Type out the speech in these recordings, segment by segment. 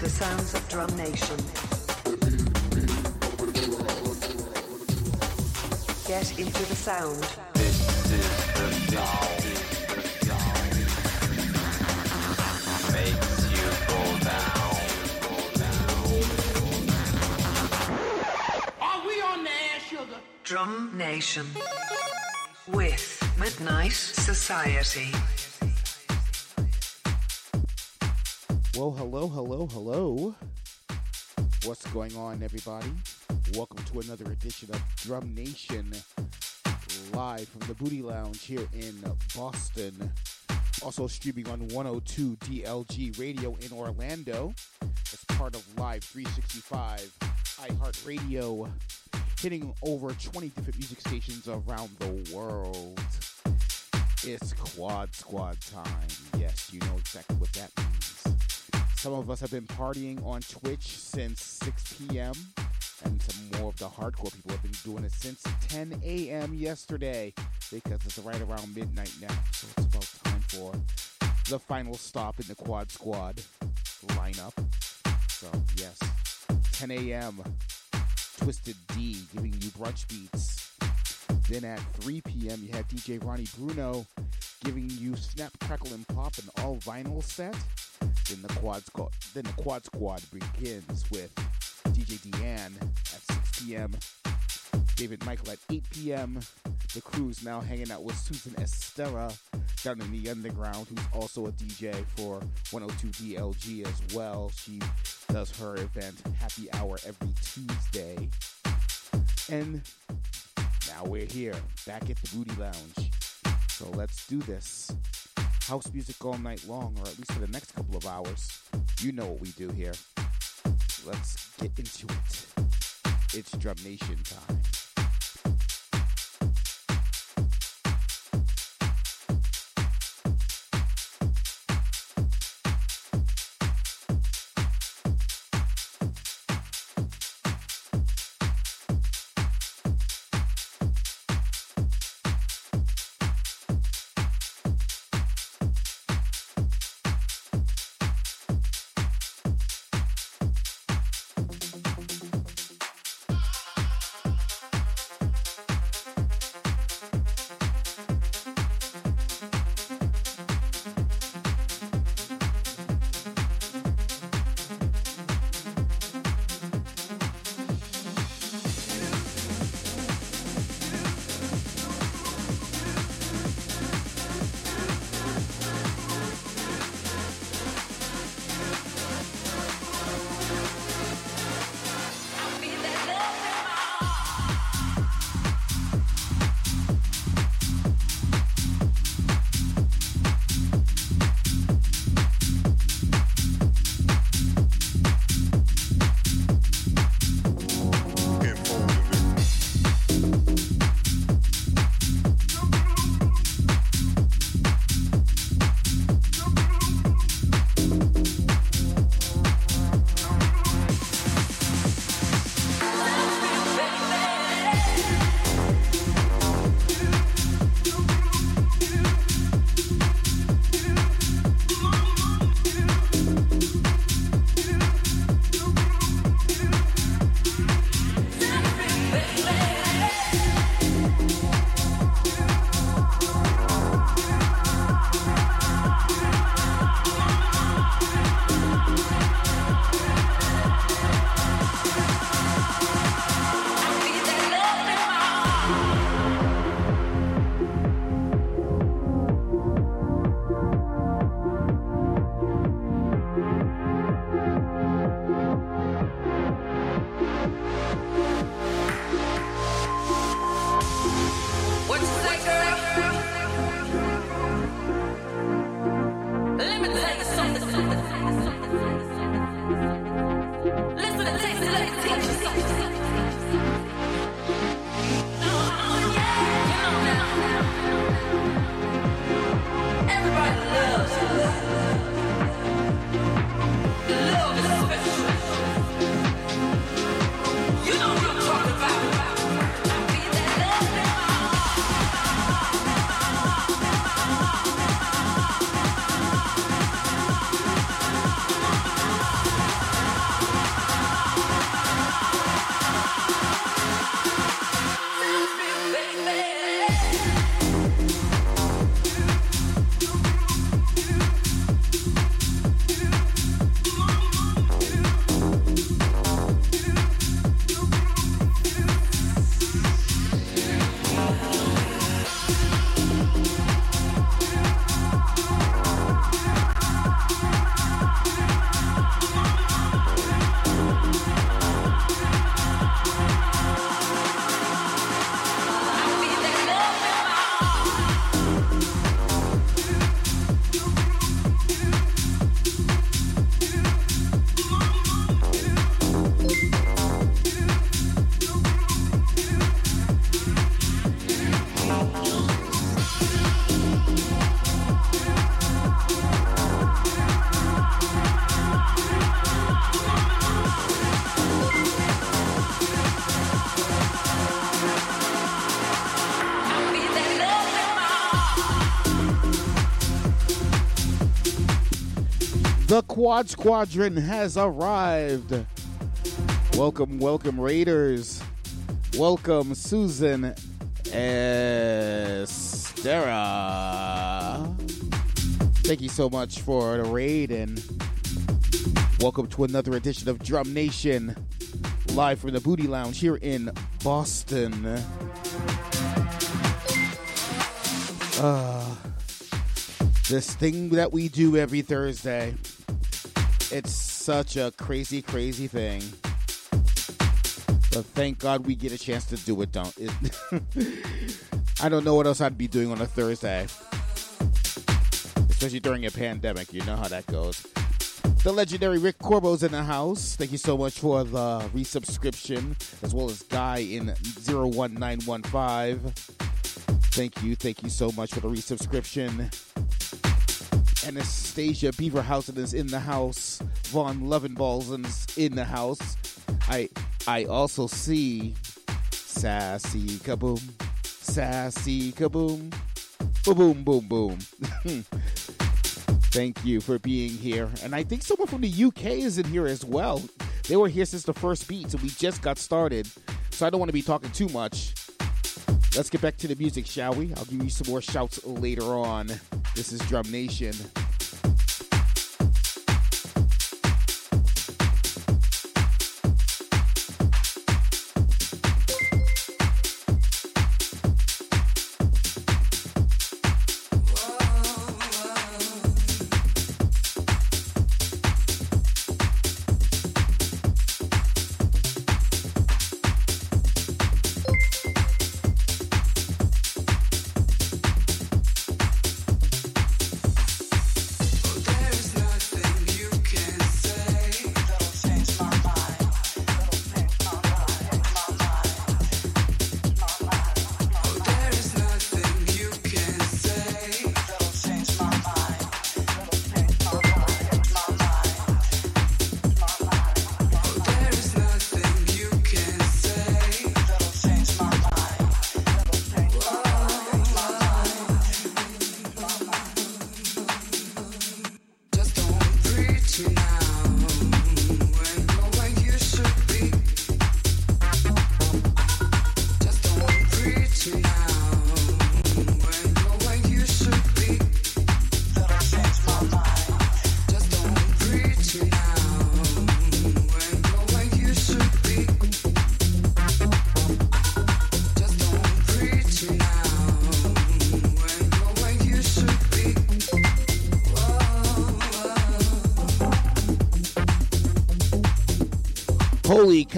The sounds of Drum Nation. Get into the sound. This is the sound. Makes you go down. Are we on the air, sugar? Drum Nation. With Midnight Society. Well, hello, hello, hello. What's going on, everybody? Welcome to another edition of Drum Nation, live from the Booty Lounge here in Boston. Also streaming on 102 DLG Radio in Orlando as part of Live 365 iHeartRadio, hitting over 20 different music stations around the world. It's Quad Squad time. Yes, you know exactly what that means. Some of us have been partying on Twitch since 6 p.m., and some more of the hardcore people have been doing it since 10 a.m. yesterday because it's right around midnight now. So it's about time for the final stop in the Quad Squad lineup. So, yes, 10 a.m. Twisted D giving you brunch beats. Then at 3 p.m., you had DJ Ronnie Bruno giving you Snap, Crackle, and Pop an all vinyl set. Then the quad squad, then the quad squad begins with DJ Deanne at 6 p.m. David Michael at 8 p.m. The crew's now hanging out with Susan Estera down in the underground, who's also a DJ for 102 DLG as well. She does her event Happy Hour every Tuesday. And now we're here, back at the Booty Lounge. So let's do this. House music all night long, or at least for the next couple of hours. You know what we do here. Let's get into it. It's Drum Nation time. Quad Squadron has arrived. Welcome, welcome, Raiders. Welcome, Susan Estera. Thank you so much for the raid and welcome to another edition of Drum Nation live from the Booty Lounge here in Boston. Uh, this thing that we do every Thursday. It's such a crazy, crazy thing. But thank God we get a chance to do it, don't it? I don't know what else I'd be doing on a Thursday. Especially during a pandemic. You know how that goes. The legendary Rick Corbo's in the house. Thank you so much for the resubscription, as well as Guy in 01915. Thank you, thank you so much for the resubscription. Anastasia Beaverhausen is in the house. Von Vaughn is in the house. I I also see Sassy Kaboom. Sassy Kaboom. Boom boom boom boom. Thank you for being here. And I think someone from the UK is in here as well. They were here since the first beat, so we just got started. So I don't want to be talking too much. Let's get back to the music, shall we? I'll give you some more shouts later on. This is Drum Nation.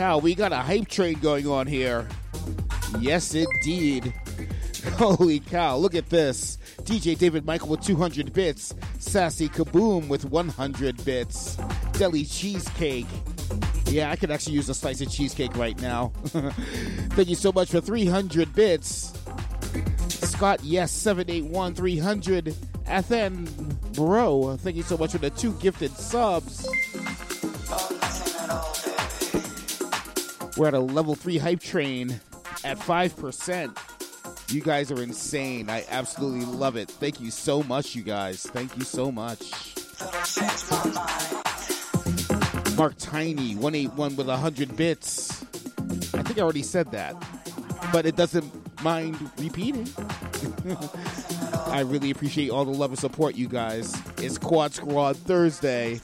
Cow, we got a hype train going on here. Yes, indeed. Holy cow, look at this. DJ David Michael with 200 bits. Sassy Kaboom with 100 bits. Deli Cheesecake. Yeah, I could actually use a slice of cheesecake right now. Thank you so much for 300 bits. Scott, yes, 781 300. Athen Bro, thank you so much for the two gifted subs. We're at a level three hype train at 5%. You guys are insane. I absolutely love it. Thank you so much, you guys. Thank you so much. Mark Tiny, 181 with 100 bits. I think I already said that, but it doesn't mind repeating. I really appreciate all the love and support, you guys. It's Quad Squad Thursday.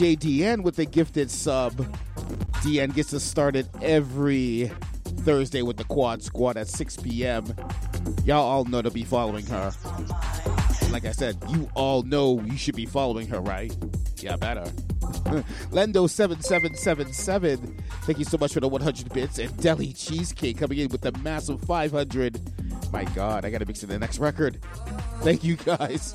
JDN DN with a gifted sub. DN gets us started every Thursday with the Quad Squad at 6 p.m. Y'all all know to be following her. Like I said, you all know you should be following her, right? Yeah, better. Lendo7777, thank you so much for the 100 bits. And Deli Cheesecake coming in with the massive 500. My God, I gotta mix in the next record. Thank you guys.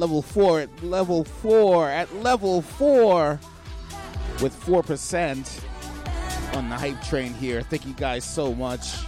level four, at level four, at level four with 4% on the hype train here. Thank you guys so much.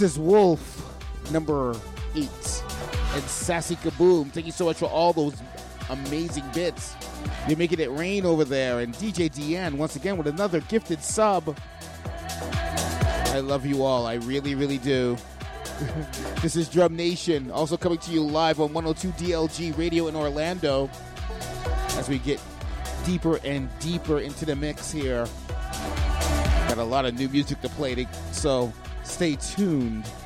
This is Wolf number eight and Sassy Kaboom. Thank you so much for all those amazing bits. You're making it rain over there. And DJ DN, once again, with another gifted sub. I love you all. I really, really do. this is Drum Nation, also coming to you live on 102 DLG Radio in Orlando as we get deeper and deeper into the mix here. Got a lot of new music to play, so stay tuned.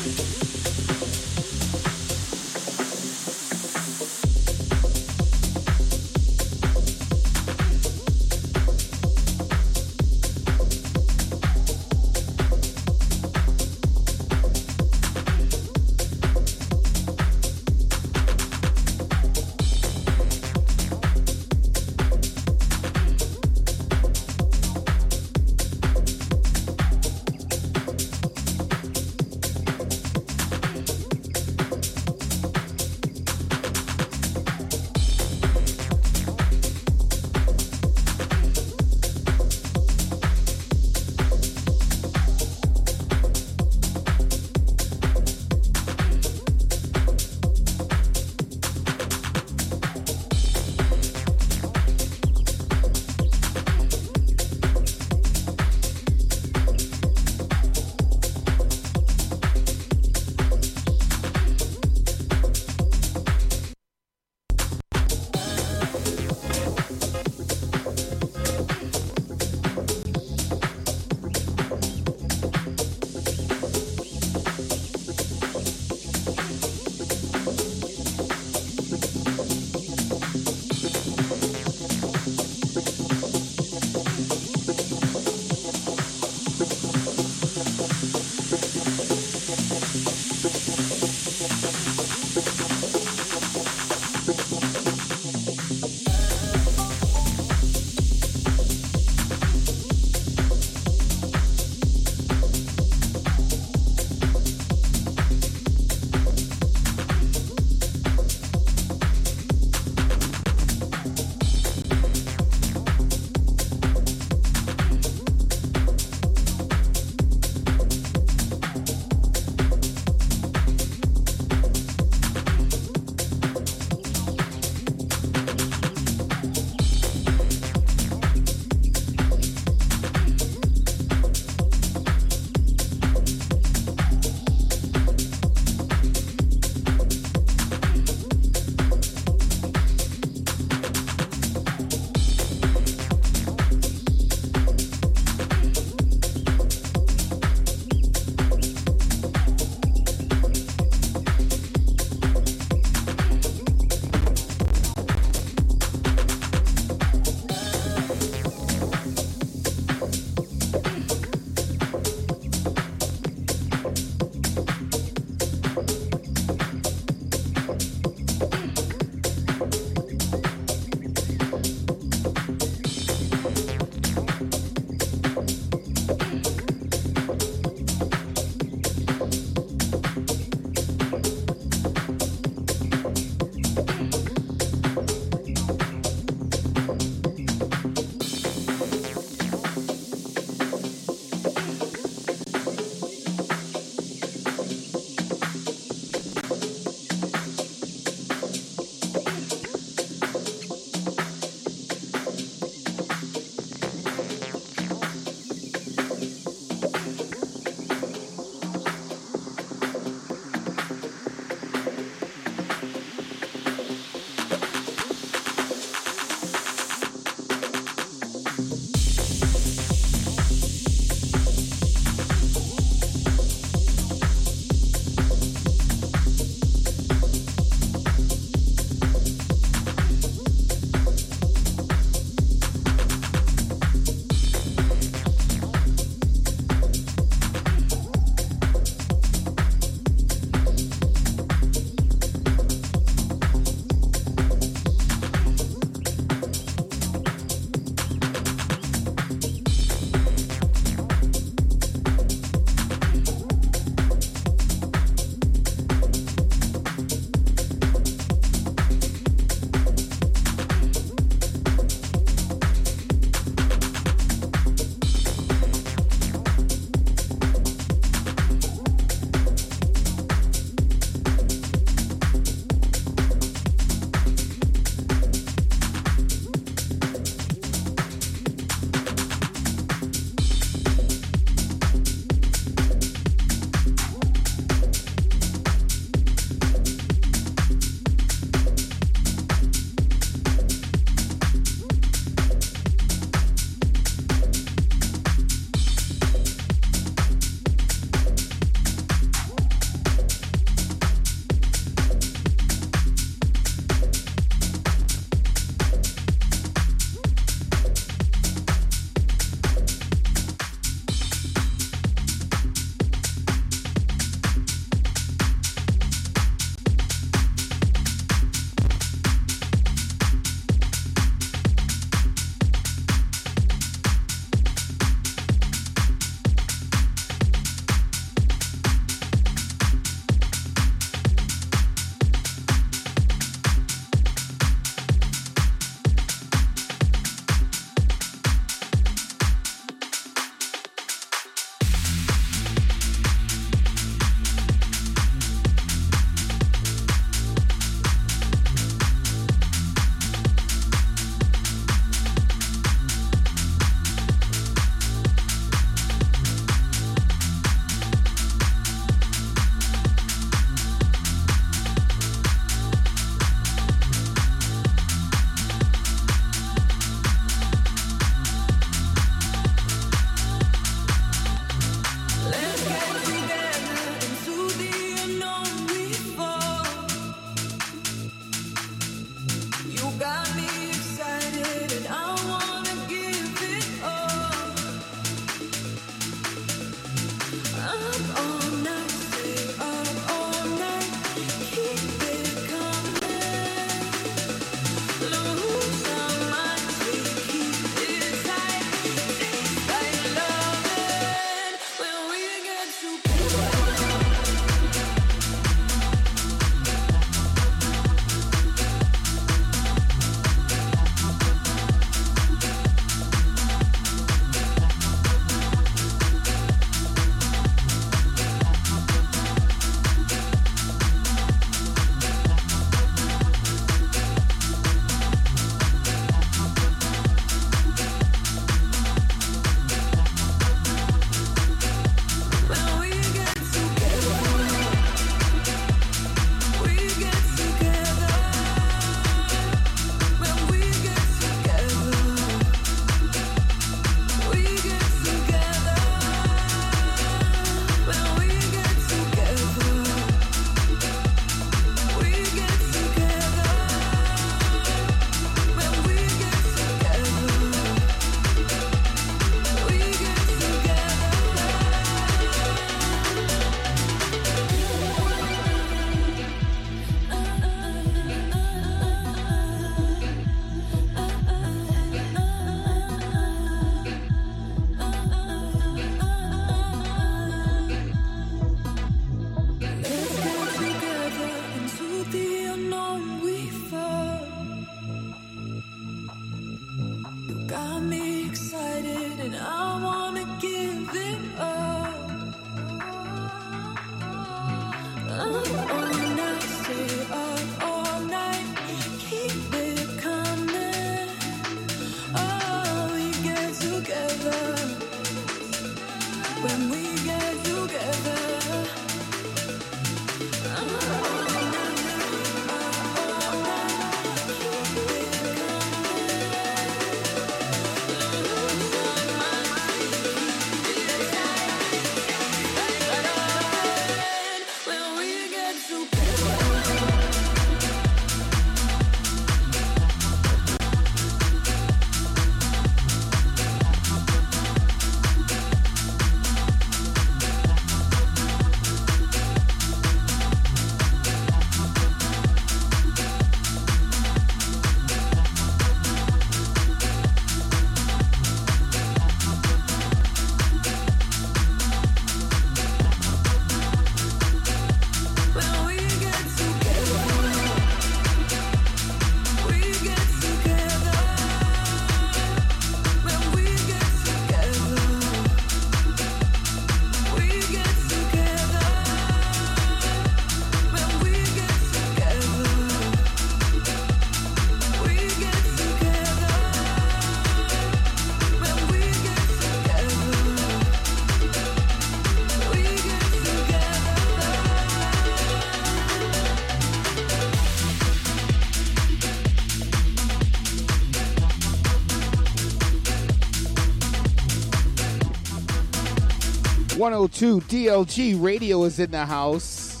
102 DLG Radio is in the house.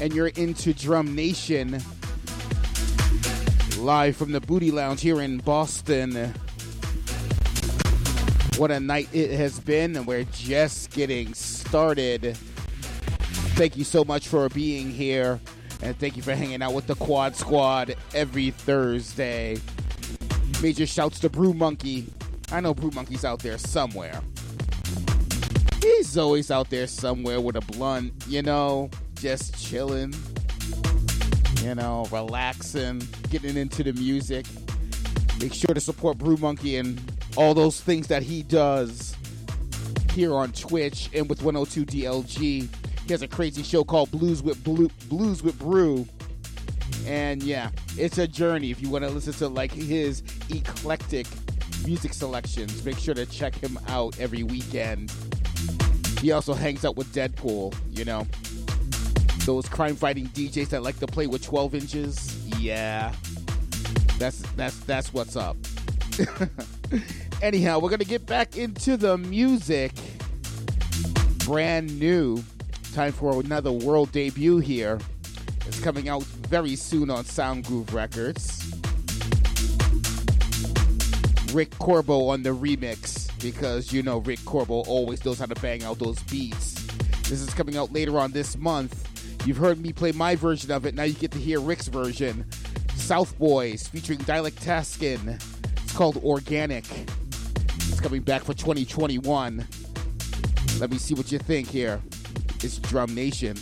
And you're into Drum Nation. Live from the Booty Lounge here in Boston. What a night it has been, and we're just getting started. Thank you so much for being here, and thank you for hanging out with the Quad Squad every Thursday. Major shouts to Brew Monkey. I know Brew Monkey's out there somewhere. Always out there somewhere with a blunt, you know, just chilling, you know, relaxing, getting into the music. Make sure to support Brew Monkey and all those things that he does here on Twitch and with 102 DLG. He has a crazy show called Blues with Blue, Blues with Brew. And yeah, it's a journey. If you want to listen to like his eclectic music selections, make sure to check him out every weekend. He also hangs out with Deadpool, you know. Those crime fighting DJs that like to play with 12 inches. Yeah. That's that's that's what's up. Anyhow, we're gonna get back into the music. Brand new. Time for another world debut here. It's coming out very soon on Sound Groove Records. Rick Corbo on the remix because you know Rick Corbo always knows how to bang out those beats. This is coming out later on this month. You've heard me play my version of it. Now you get to hear Rick's version. South Boys featuring Dialect Taskin. It's called Organic. It's coming back for 2021. Let me see what you think here. It's Drum Nation.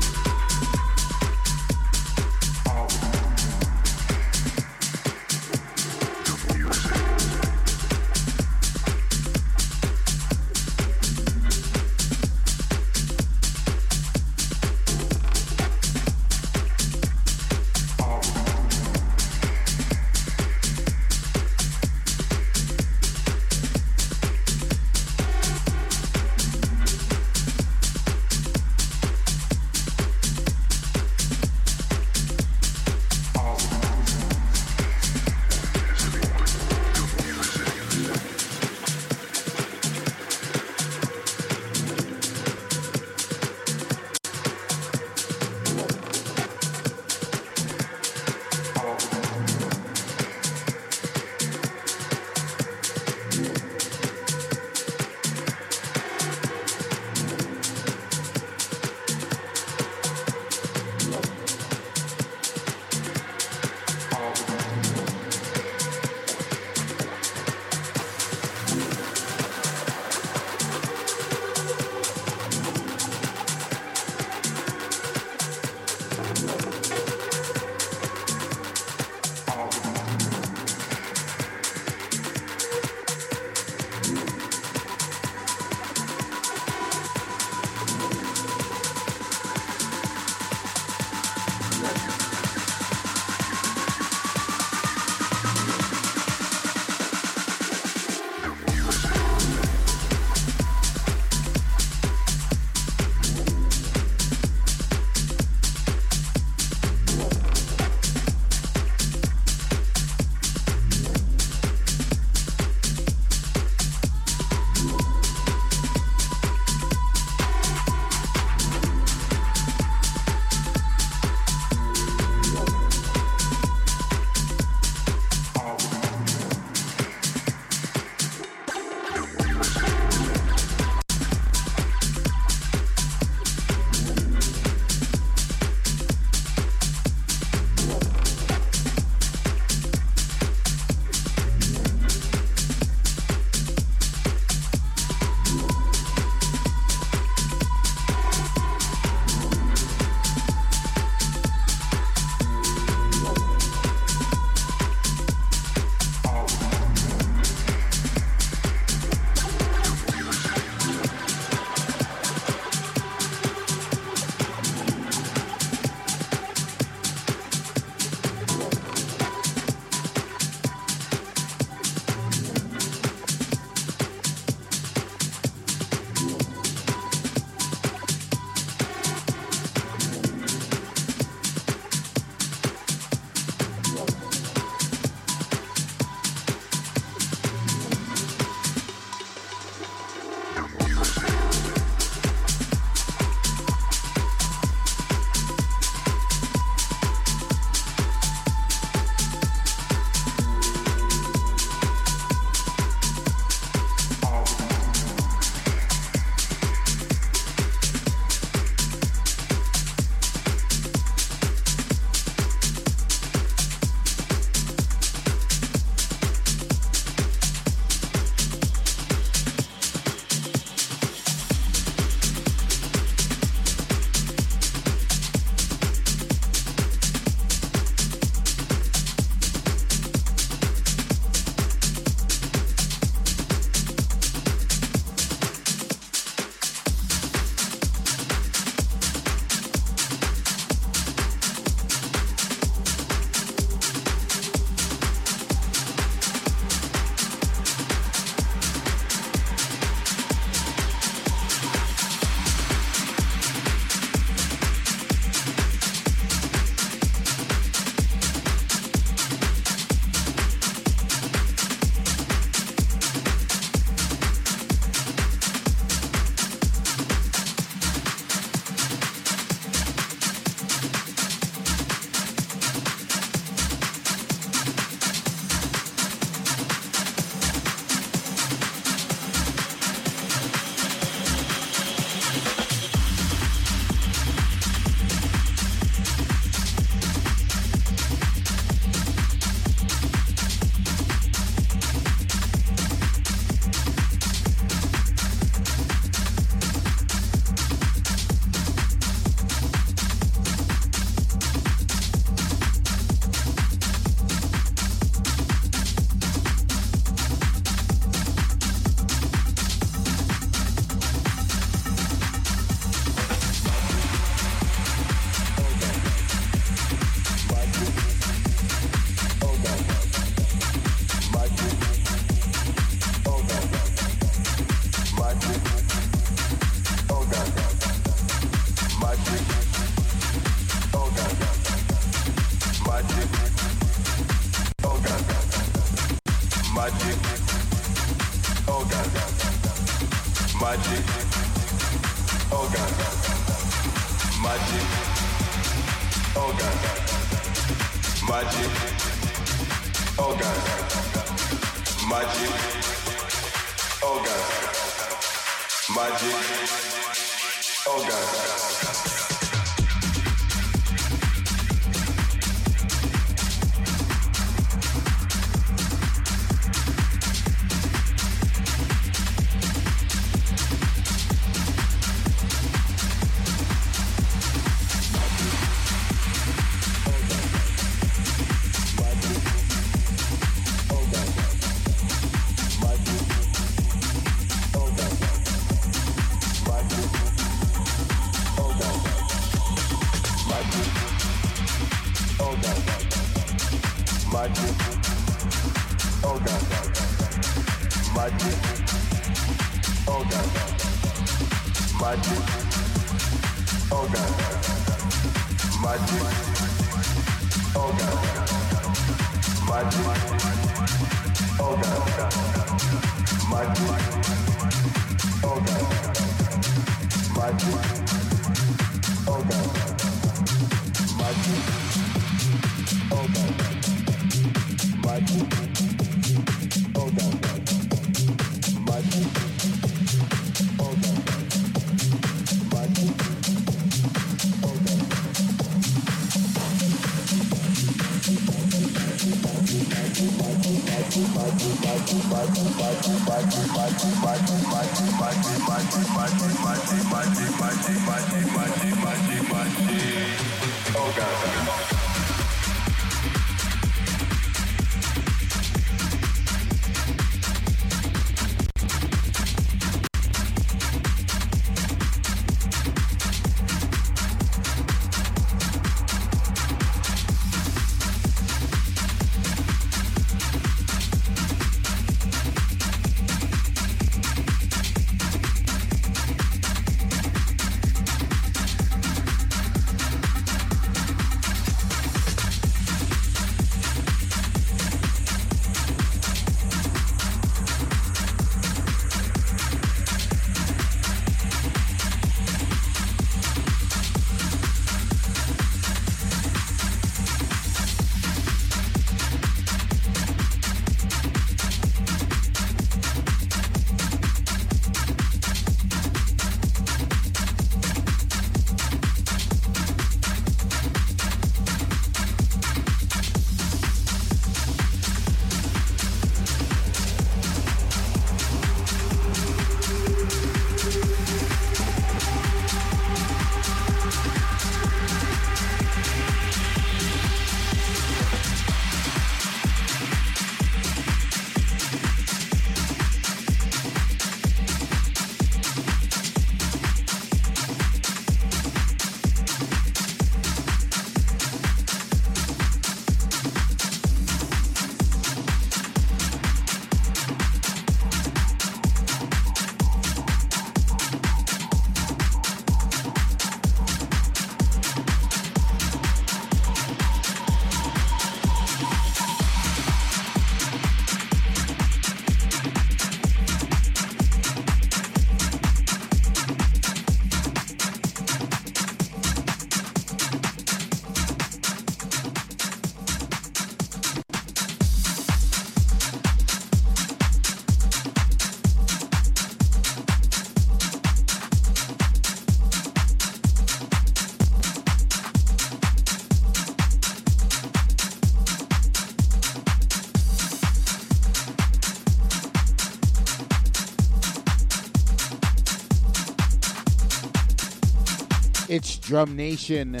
Drum Nation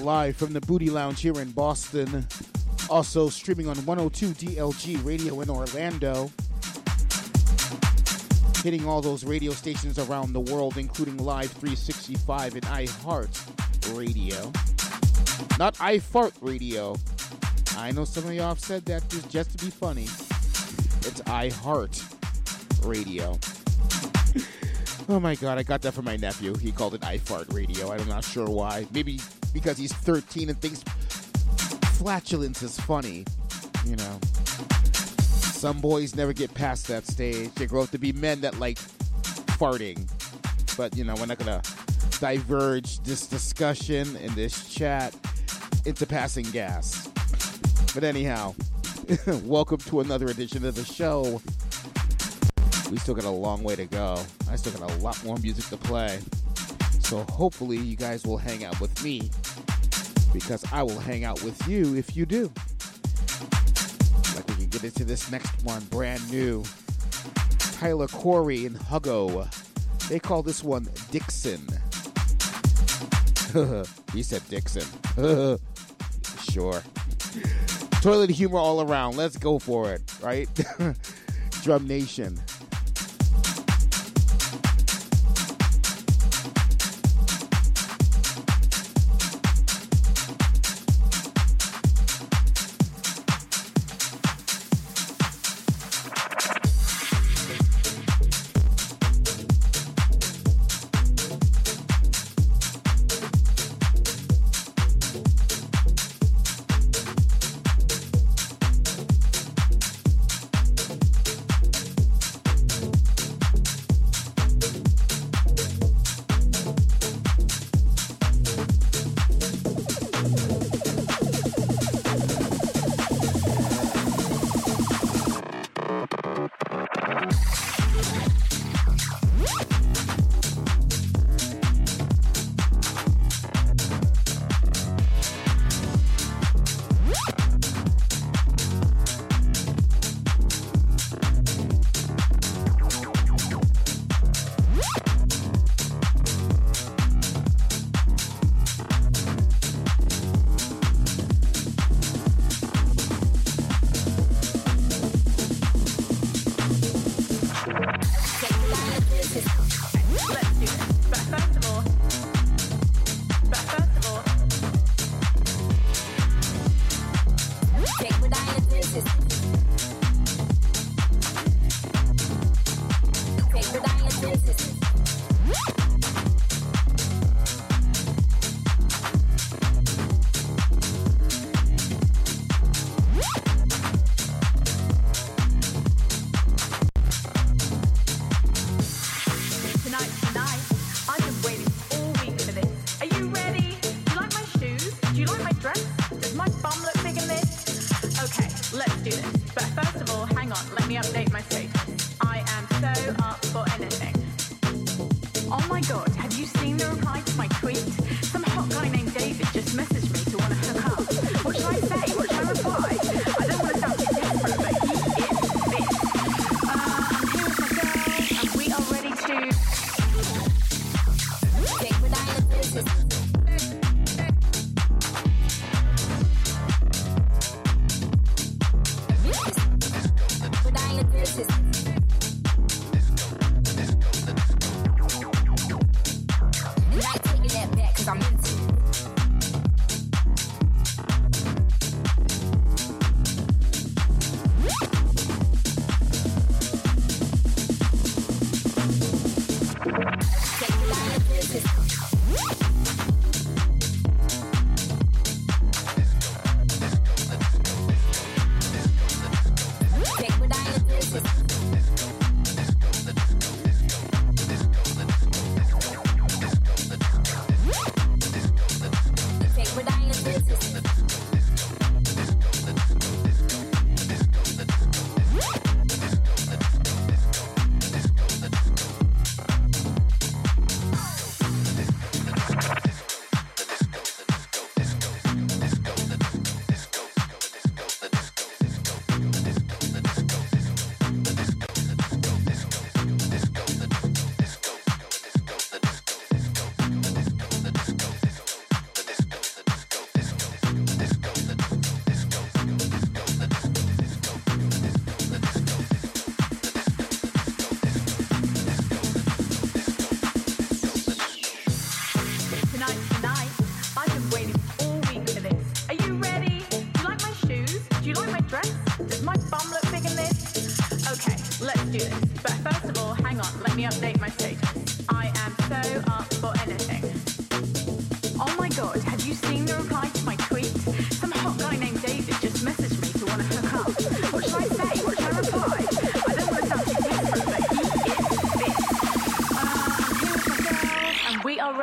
live from the Booty Lounge here in Boston. Also streaming on 102 DLG Radio in Orlando. Hitting all those radio stations around the world, including Live 365 and iHeart Radio. Not iFart Radio. I know some of y'all have said that just- to be funny. It's iHeart Radio. Oh my god, I got that from my nephew. He called it iFart Radio. I'm not sure why. Maybe because he's 13 and thinks flatulence is funny, you know. Some boys never get past that stage. They grow up to be men that like farting. But, you know, we're not going to diverge this discussion and this chat into passing gas. But anyhow, welcome to another edition of the show. We still got a long way to go. I still got a lot more music to play. So hopefully you guys will hang out with me because I will hang out with you if you do. Like we can get into this next one, brand new. Tyler Corey and Huggo. They call this one Dixon. he said Dixon. sure. Toilet humor all around. Let's go for it, right? Drum Nation.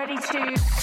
32.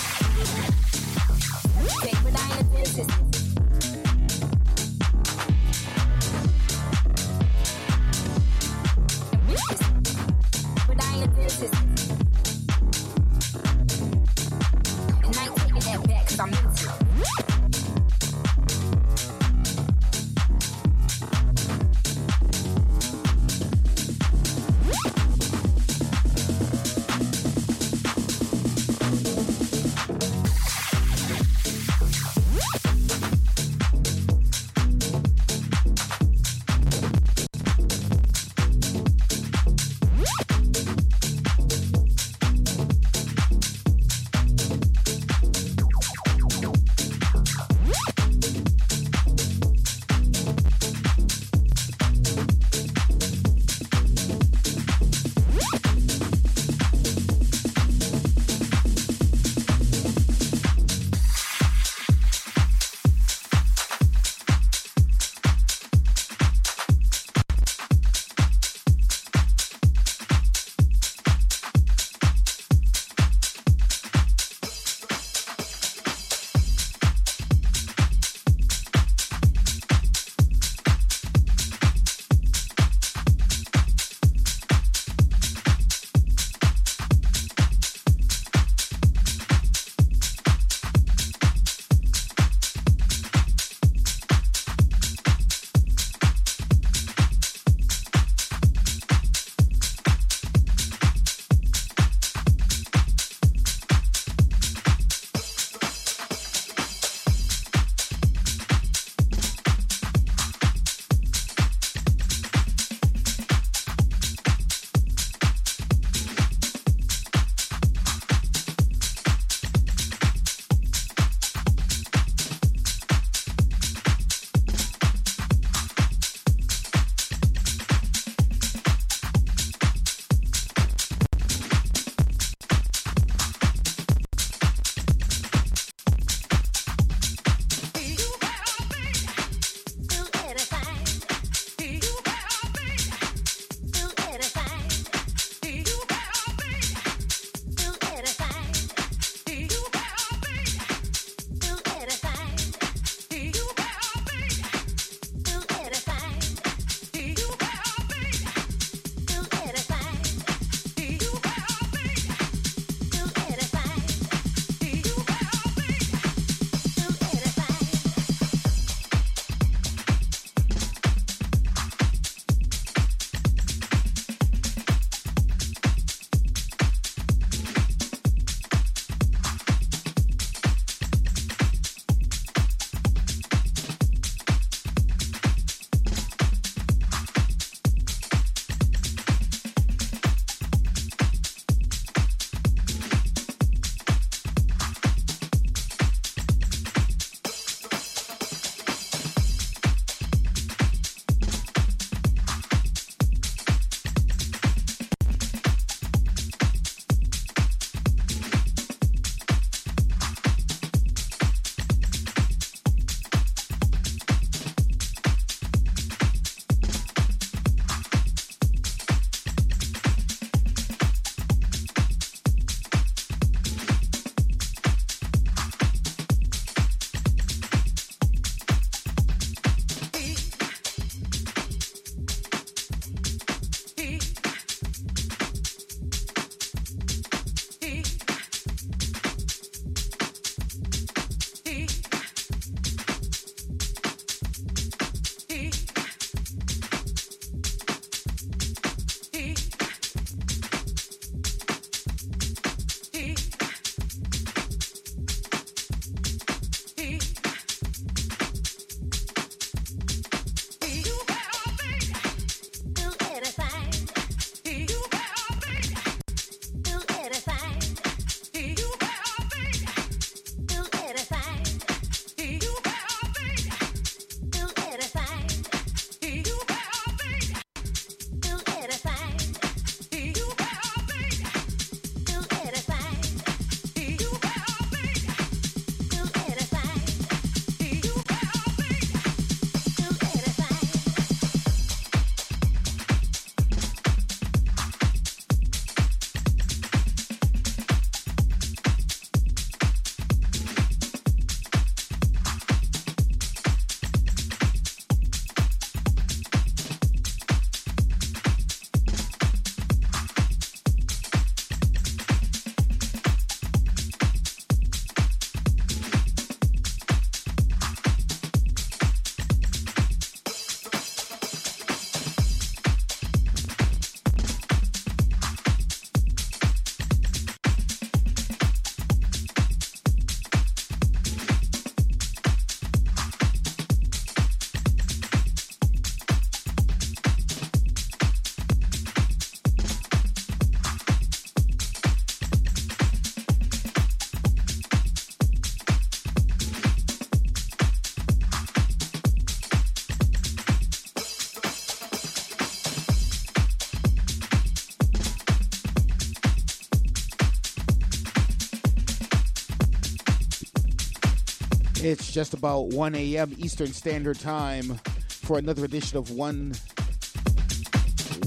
It's just about 1 a.m. Eastern Standard Time for another edition of one,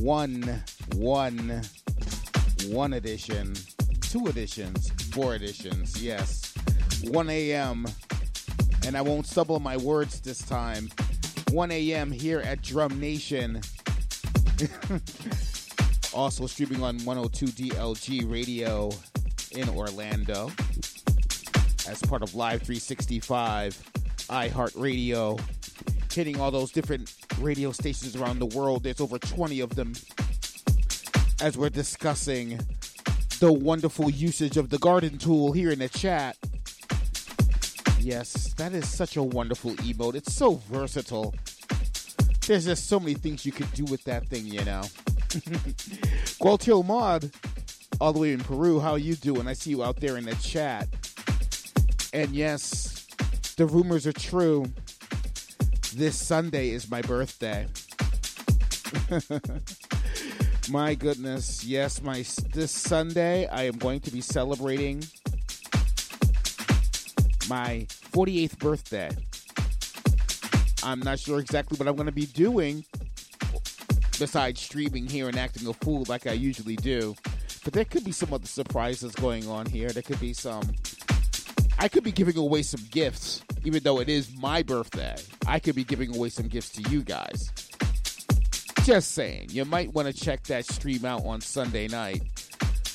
one, one, one edition, two editions, four editions. Yes, 1 a.m. And I won't stumble my words this time. 1 a.m. here at Drum Nation. also streaming on 102 DLG Radio in Orlando as part of Live 365, iHeartRadio, hitting all those different radio stations around the world. There's over 20 of them as we're discussing the wonderful usage of the garden tool here in the chat. Yes, that is such a wonderful emote. It's so versatile. There's just so many things you could do with that thing, you know. Gualtier Mod, all the way in Peru, how you doing? I see you out there in the chat. And yes, the rumors are true. This Sunday is my birthday. my goodness, yes, my this Sunday I am going to be celebrating my 48th birthday. I'm not sure exactly what I'm going to be doing besides streaming here and acting a fool like I usually do. But there could be some other surprises going on here. There could be some I could be giving away some gifts, even though it is my birthday. I could be giving away some gifts to you guys. Just saying, you might want to check that stream out on Sunday night.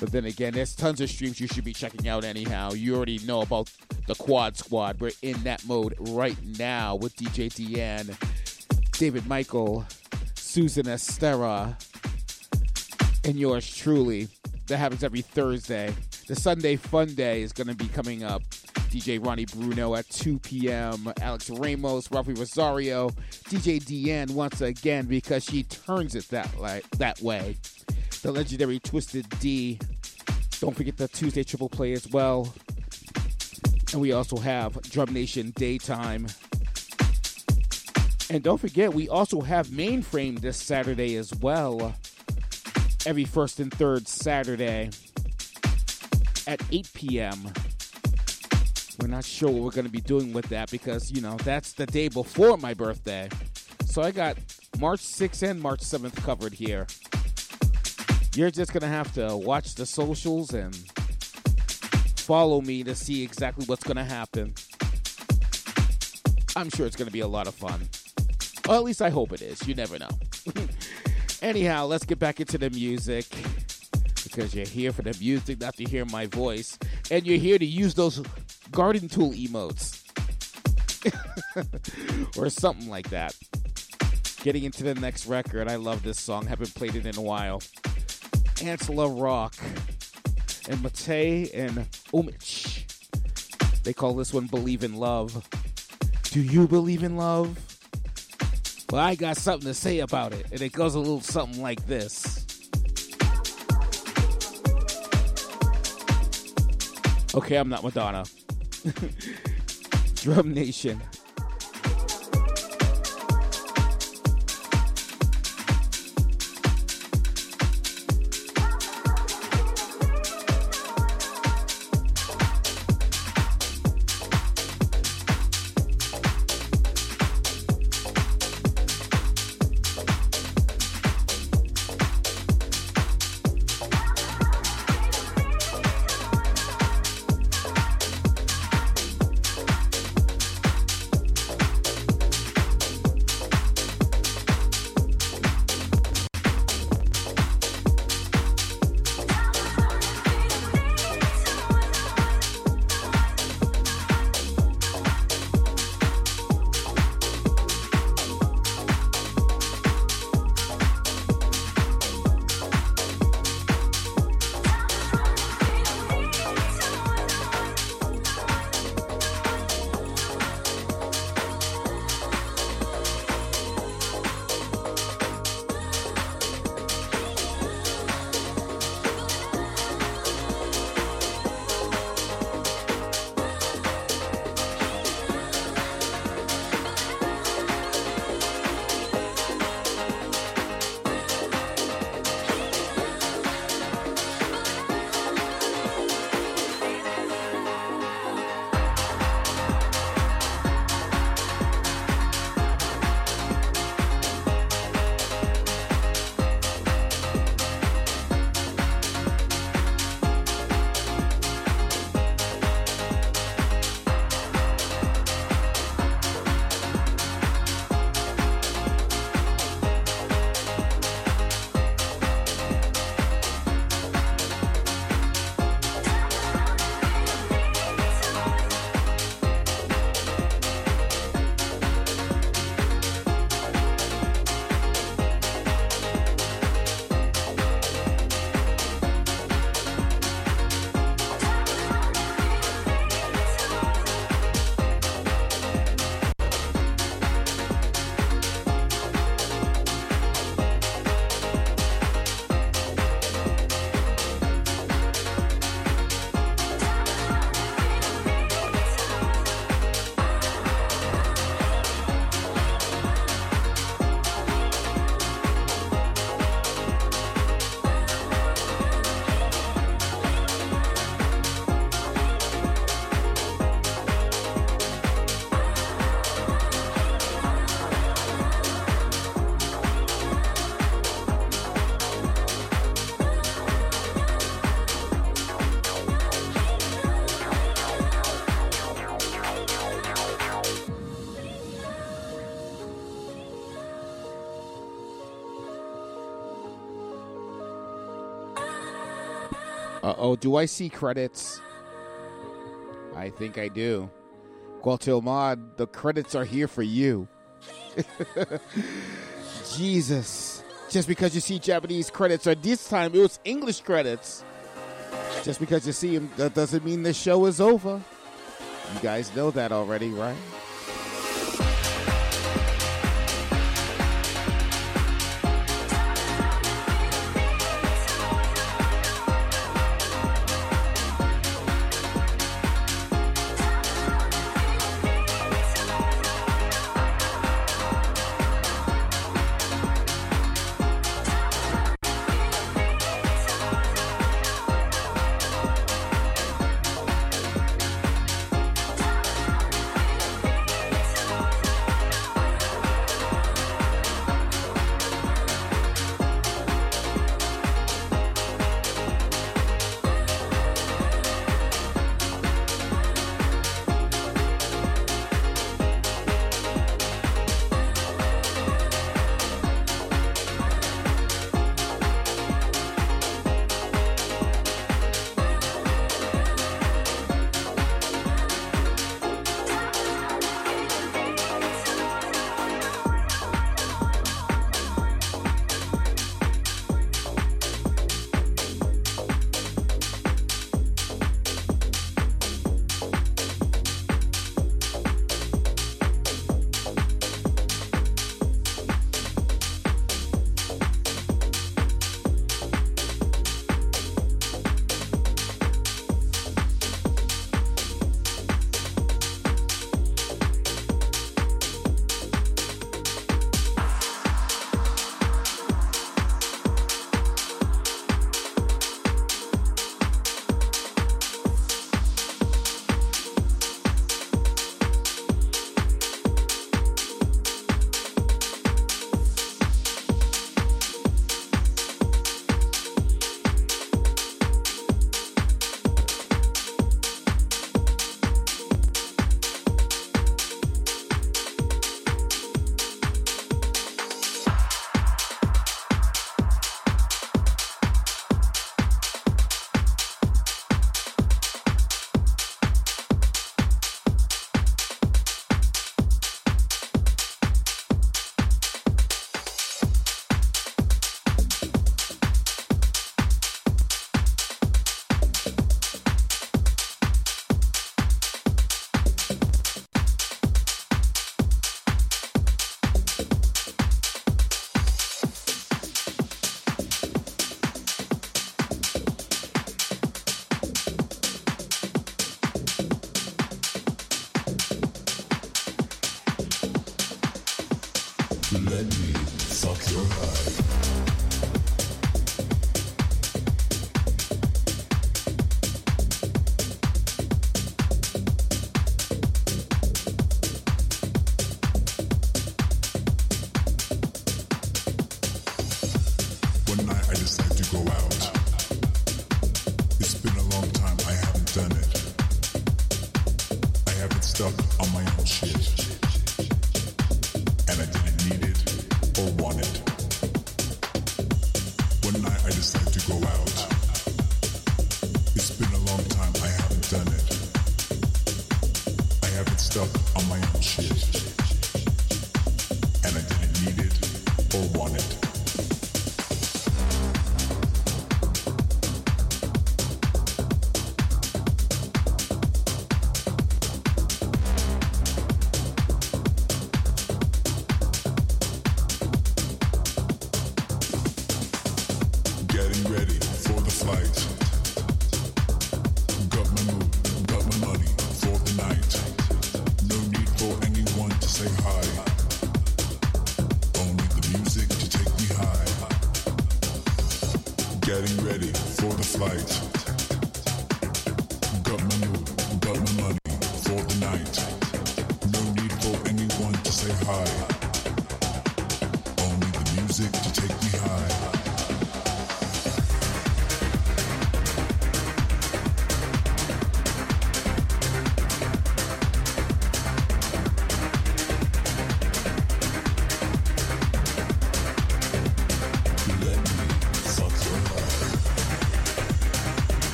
But then again, there's tons of streams you should be checking out anyhow. You already know about the Quad Squad. We're in that mode right now with DJ Deanne, David Michael, Susan Estera, and yours truly. That happens every Thursday. The Sunday Fun Day is going to be coming up. DJ Ronnie Bruno at 2 p.m. Alex Ramos, Rafi Rosario, DJ DN once again because she turns it that like that way. The legendary Twisted D. Don't forget the Tuesday triple play as well. And we also have Drum Nation Daytime. And don't forget, we also have Mainframe this Saturday as well. Every first and third Saturday at 8 p.m. We're not sure what we're going to be doing with that because, you know, that's the day before my birthday. So I got March 6th and March 7th covered here. You're just going to have to watch the socials and follow me to see exactly what's going to happen. I'm sure it's going to be a lot of fun. Or at least I hope it is. You never know. Anyhow, let's get back into the music because you're here for the music, not to hear my voice. And you're here to use those garden tool emotes or something like that. Getting into the next record, I love this song. Haven't played it in a while. Ansela Rock and Matei and Omich. They call this one Believe in Love. Do you believe in love? Well, I got something to say about it, and it goes a little something like this. Okay, I'm not Madonna. Drum Nation. Oh, do I see credits? I think I do. Gualtil the credits are here for you. Jesus. Just because you see Japanese credits, or this time it was English credits. Just because you see them, that doesn't mean the show is over. You guys know that already, right?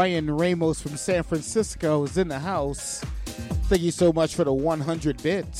Ryan Ramos from San Francisco is in the house. Thank you so much for the 100 bits.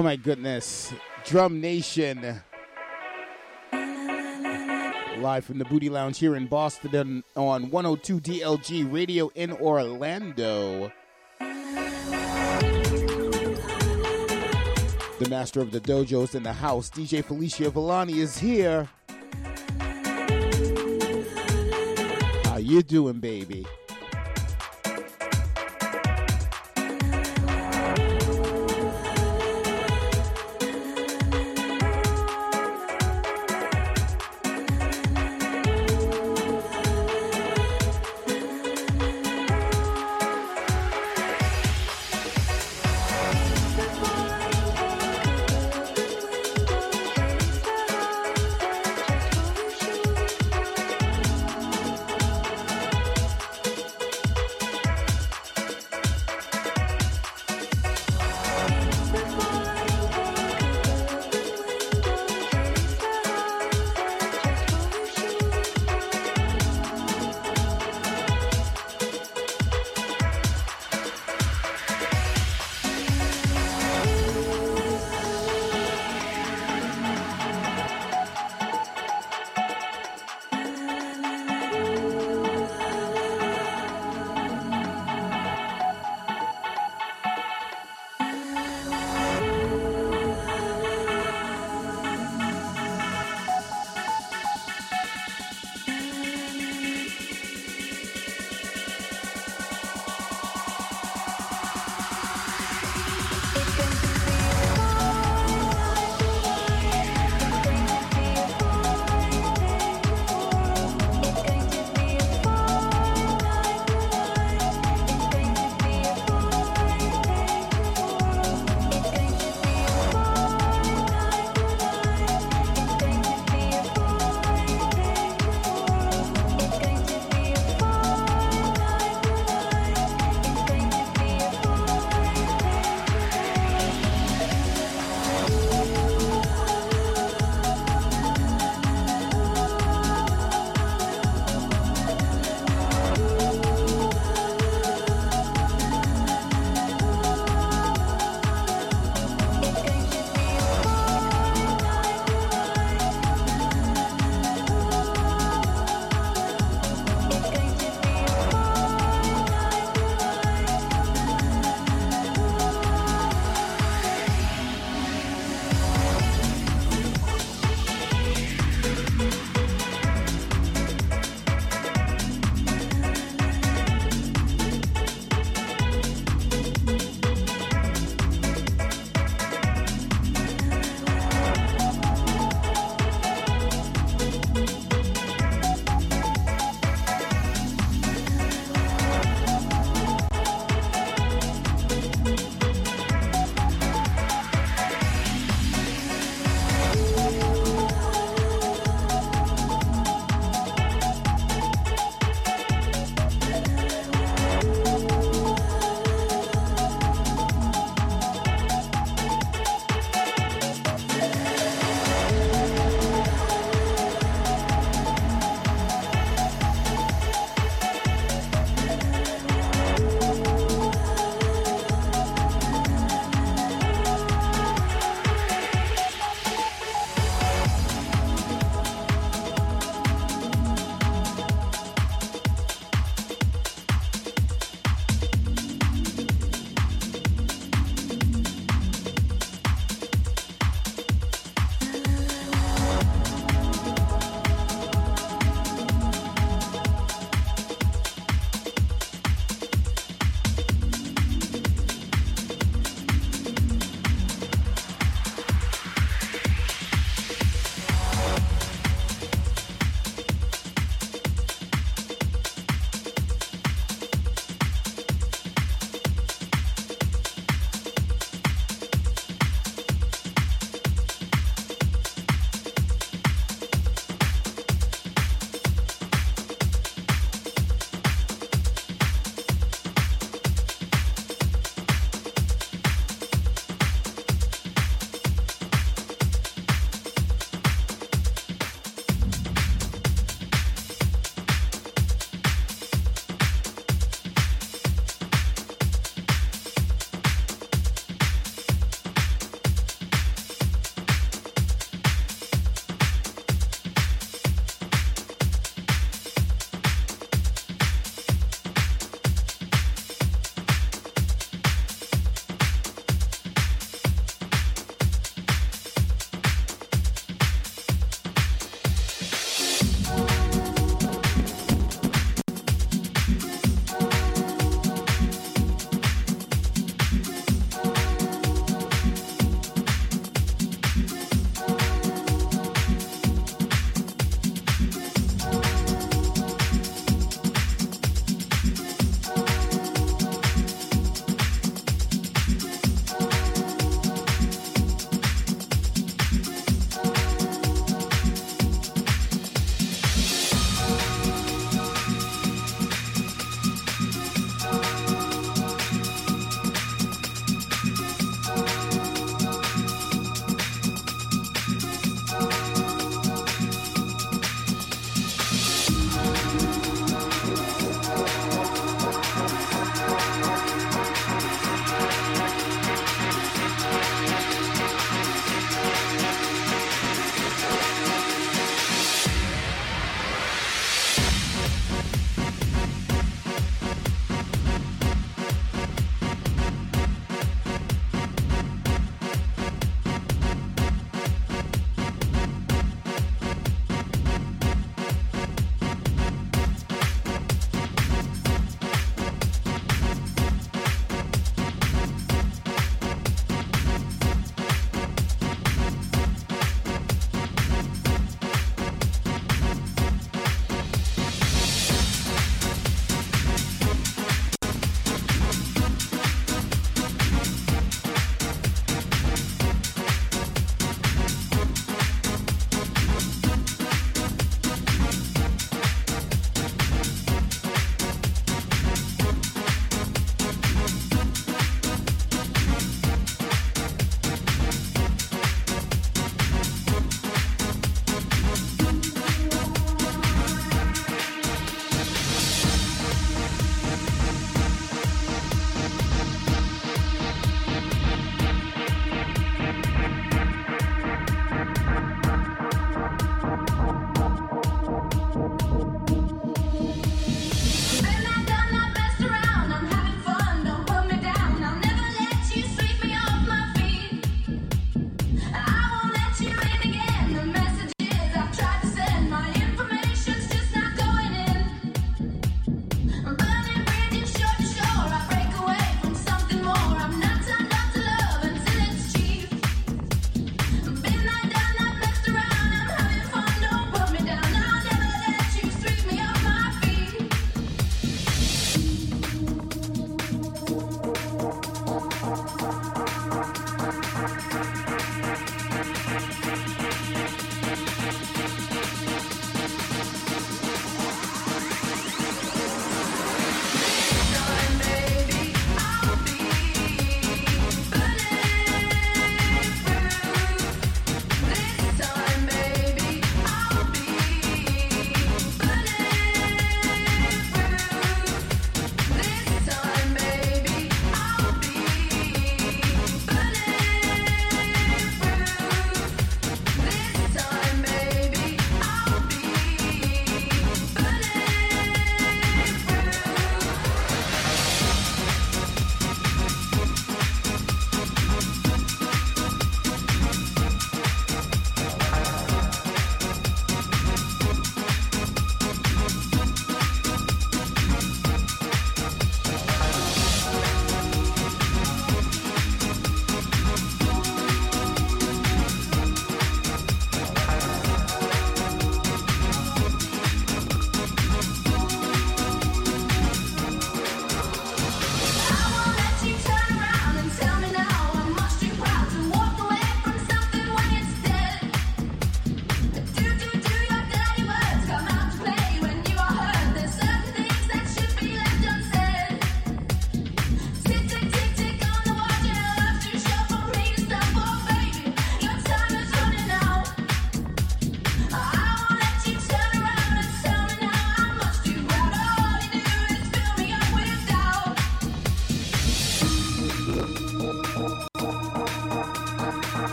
Oh my goodness. Drum Nation. Live from the Booty Lounge here in Boston on 102 DLG Radio in Orlando. The master of the dojos in the house, DJ Felicia Villani, is here. How you doing, baby?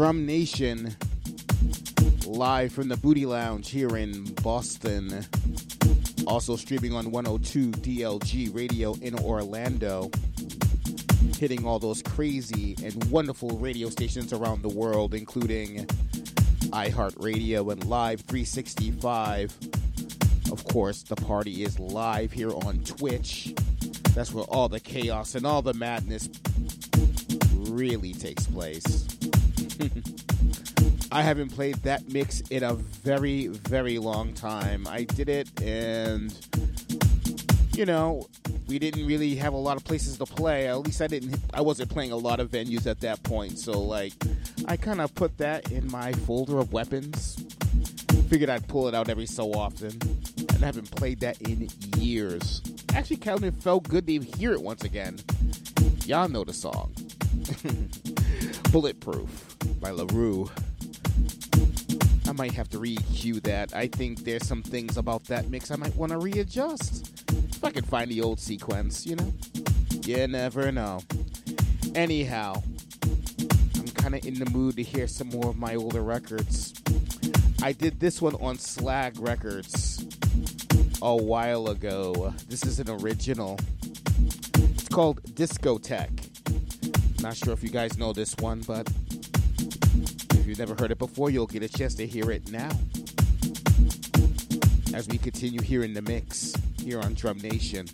Drum Nation live from the Booty Lounge here in Boston. Also streaming on 102 DLG Radio in Orlando. Hitting all those crazy and wonderful radio stations around the world, including iHeartRadio and Live 365. Of course, the party is live here on Twitch. That's where all the chaos and all the madness really takes place. I haven't played that mix in a very, very long time. I did it, and you know, we didn't really have a lot of places to play. At least I didn't. I wasn't playing a lot of venues at that point. So, like, I kind of put that in my folder of weapons. Figured I'd pull it out every so often, and I haven't played that in years. Actually, kind of felt good to hear it once again. Y'all know the song. Bulletproof by La Roux. I might have to re-cue that. I think there's some things about that mix I might want to readjust. If I can find the old sequence, you know? You never know. Anyhow, I'm kind of in the mood to hear some more of my older records. I did this one on Slag Records a while ago. This is an original. It's called Discotheque. Not sure if you guys know this one, but you've never heard it before, you'll get a chance to hear it now. As we continue here in the mix, here on Drum Nation.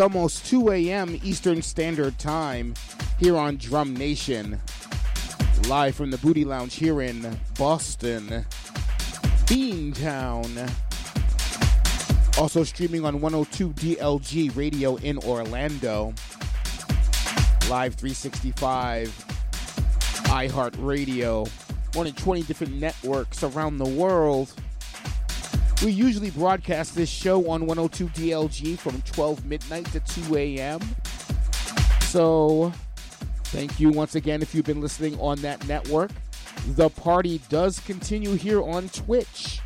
Almost 2 a.m. Eastern Standard Time here on Drum Nation. Live from the Booty Lounge here in Boston, Beantown. Also streaming on 102 DLG Radio in Orlando. Live 365, iHeartRadio, more than 20 different networks around the world. We usually broadcast this show on 102 DLG from 12 midnight to 2 a.m. So, thank you once again if you've been listening on that network. The party does continue here on Twitch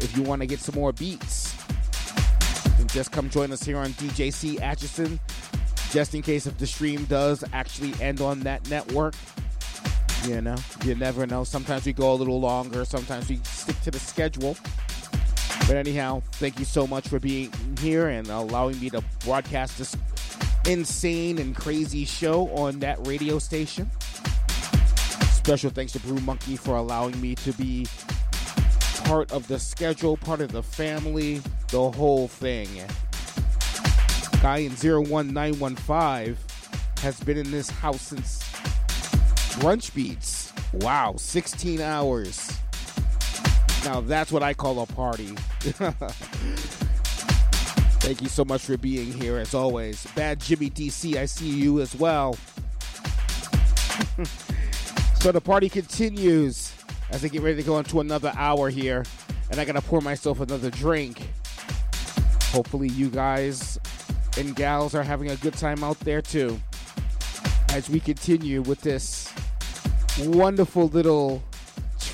if you want to get some more beats. And just come join us here on DJC Atchison just in case if the stream does actually end on that network. You know, you never know. Sometimes we go a little longer, sometimes we stick to the schedule. But anyhow, thank you so much for being here and allowing me to broadcast this insane and crazy show on that radio station. Special thanks to Brew Monkey for allowing me to be part of the schedule, part of the family, the whole thing. Guy in 01915 has been in this house since Brunch Beats. Wow, 16 hours. Now that's what I call a party. Thank you so much for being here as always. Bad Jimmy DC, I see you as well. so the party continues as I get ready to go into another hour here. And I gotta pour myself another drink. Hopefully, you guys and gals are having a good time out there too. As we continue with this wonderful little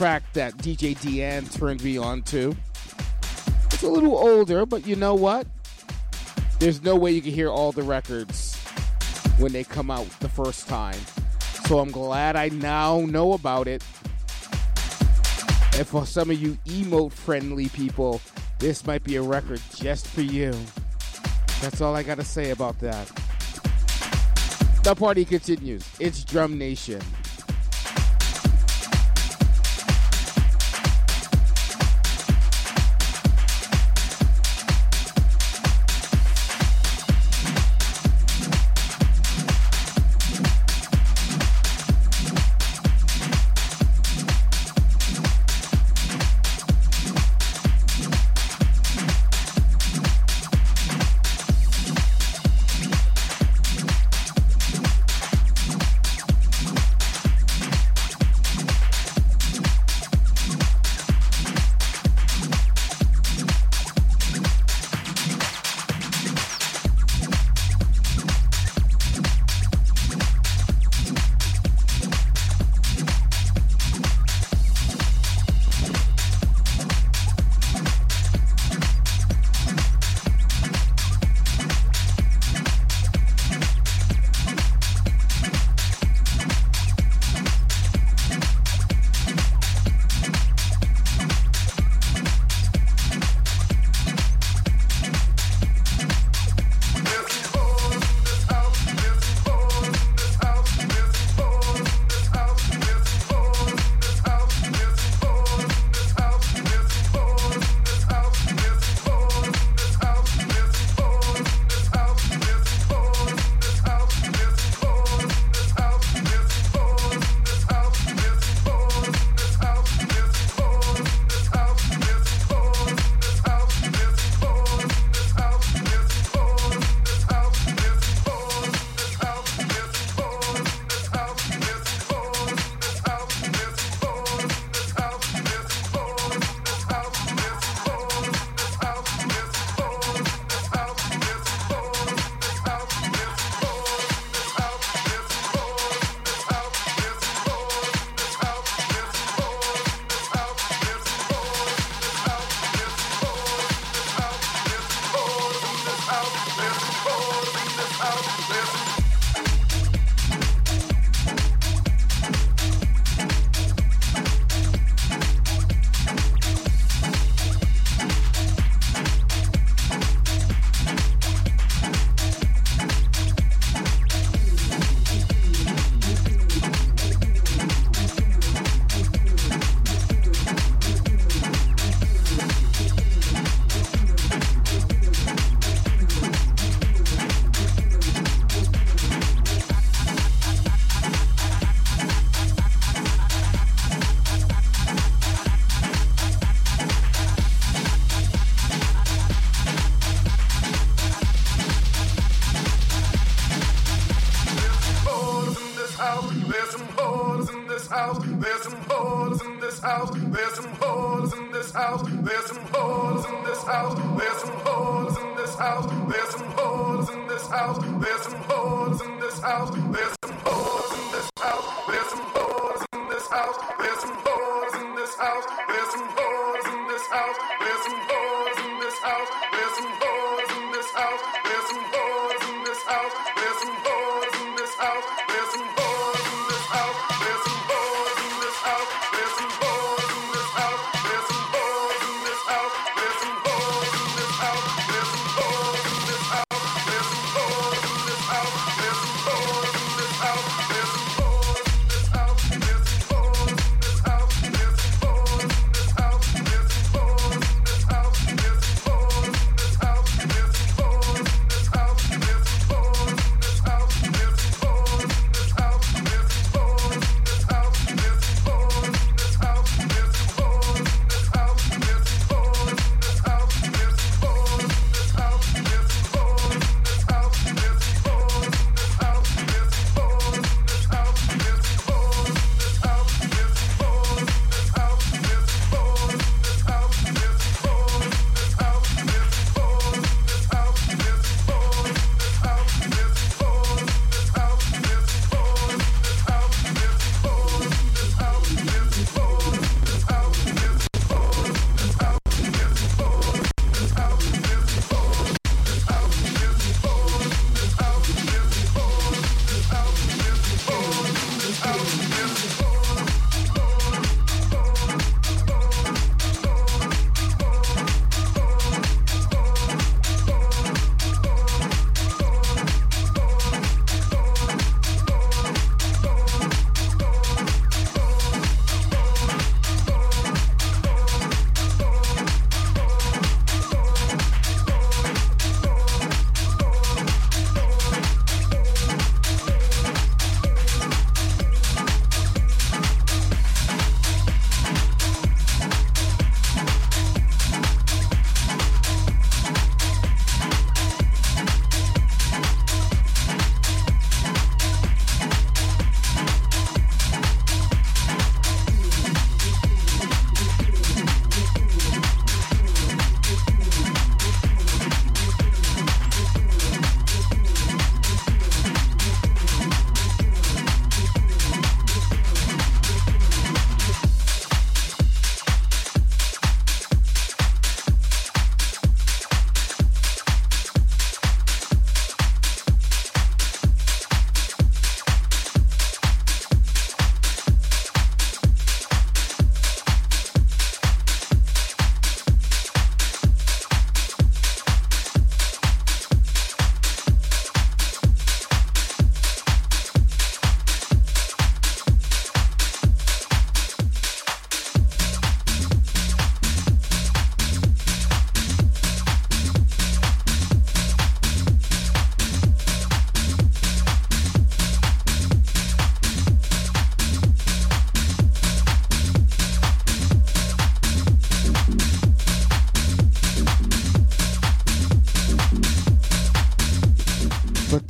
track that DJ Deanne turned me on to. It's a little older, but you know what? There's no way you can hear all the records when they come out the first time. So I'm glad I now know about it. And for some of you emote friendly people, this might be a record just for you. That's all I gotta say about that. The party continues. It's Drum Nation.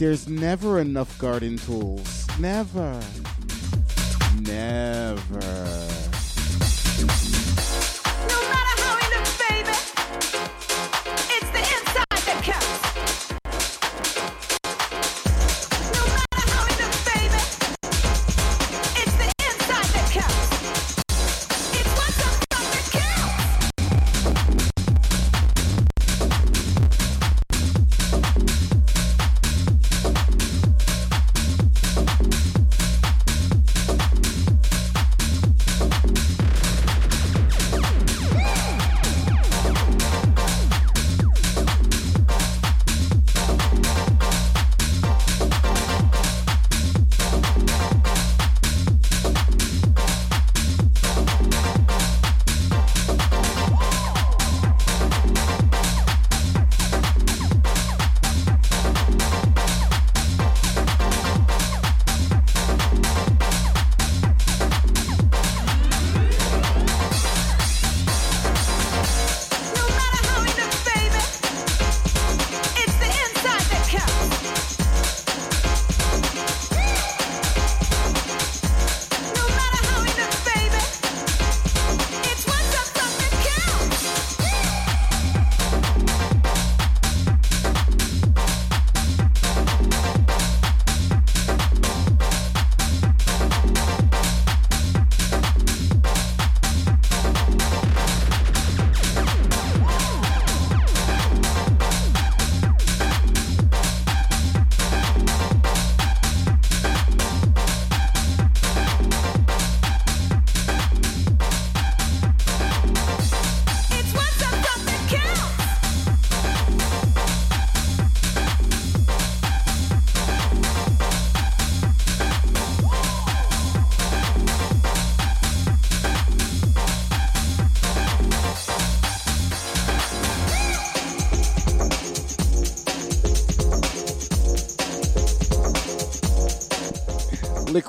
There's never enough garden tools. Never.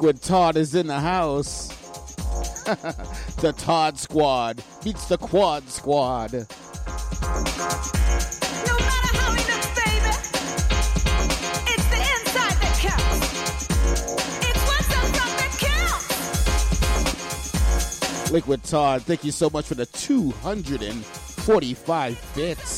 Liquid Todd is in the house. the Todd Squad beats the Quad Squad. Liquid Todd, thank you so much for the 245 bits.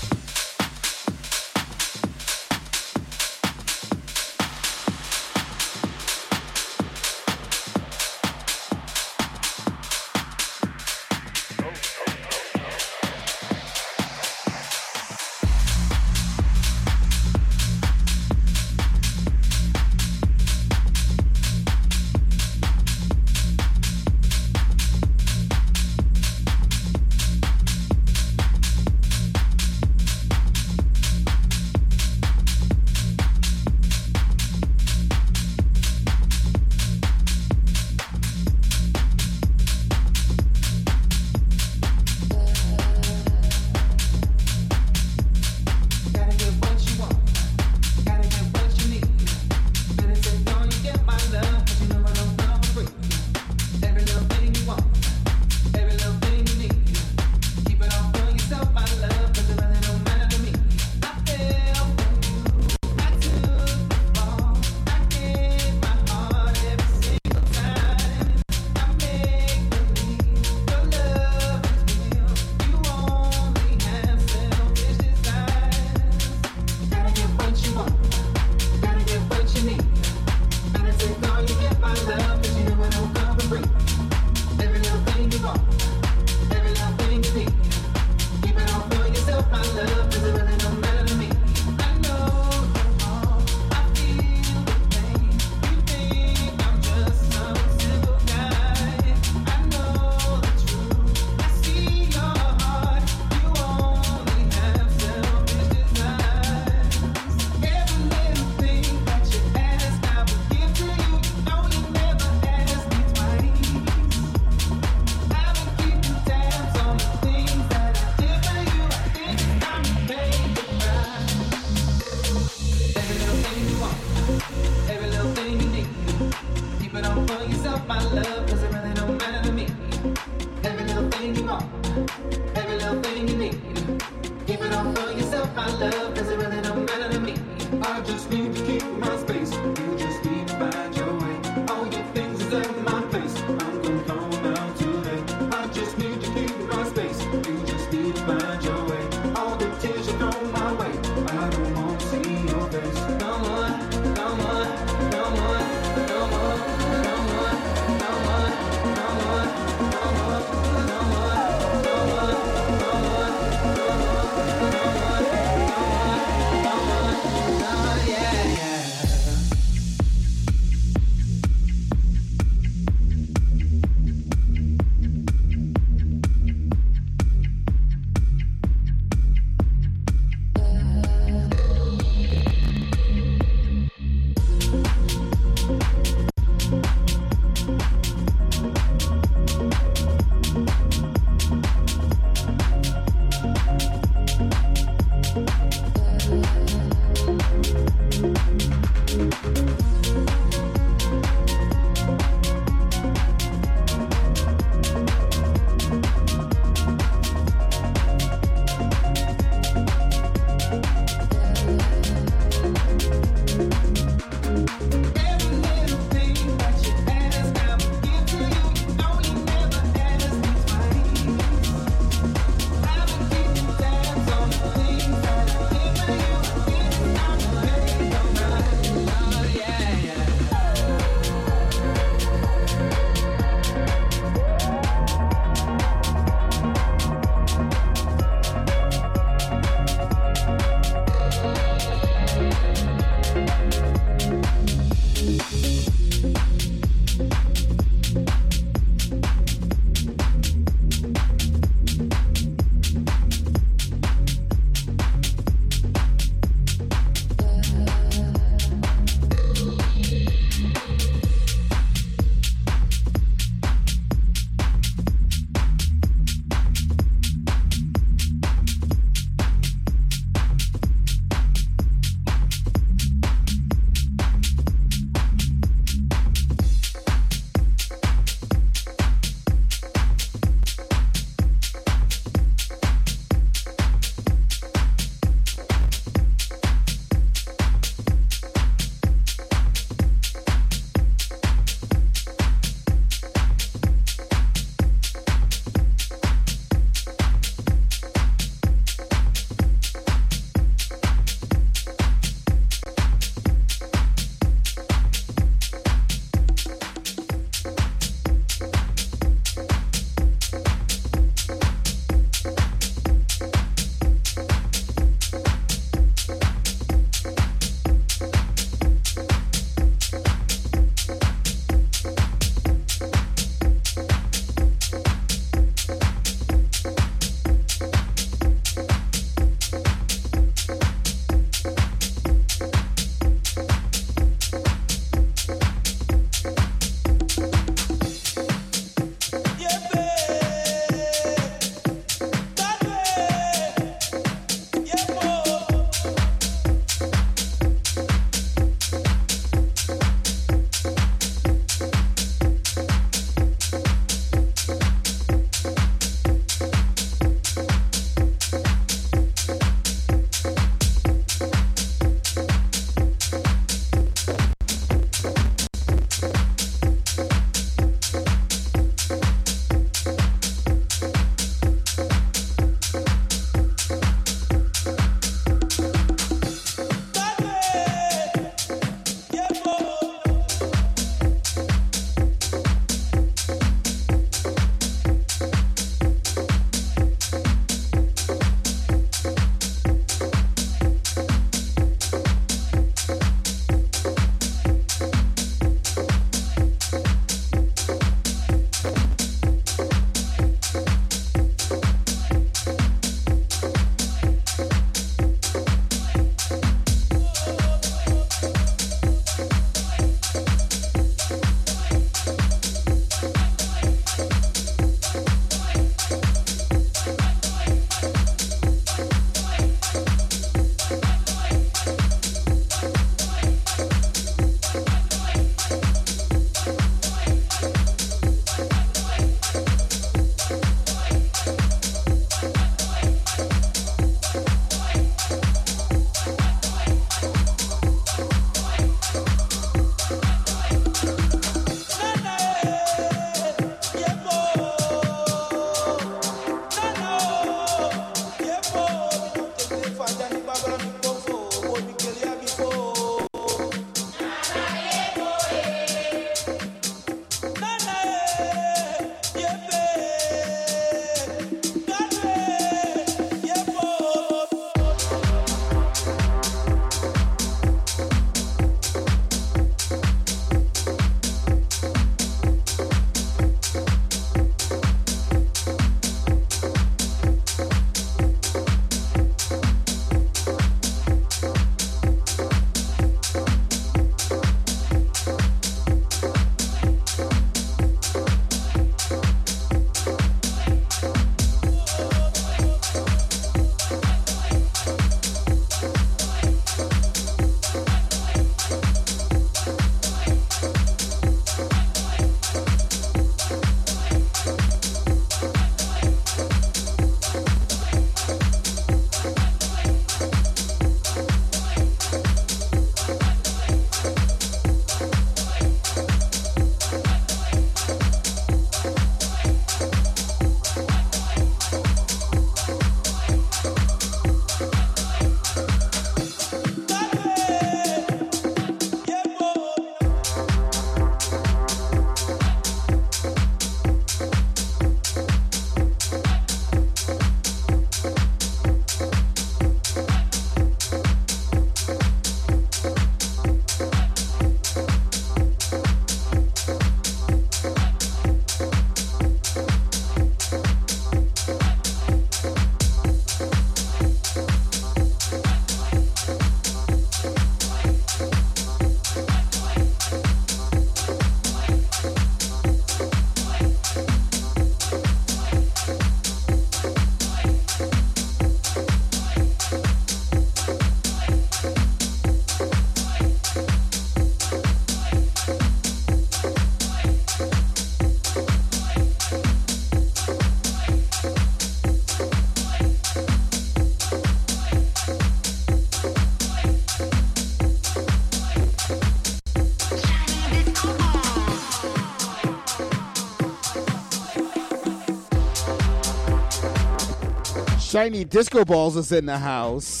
Shiny Disco Balls is in the house.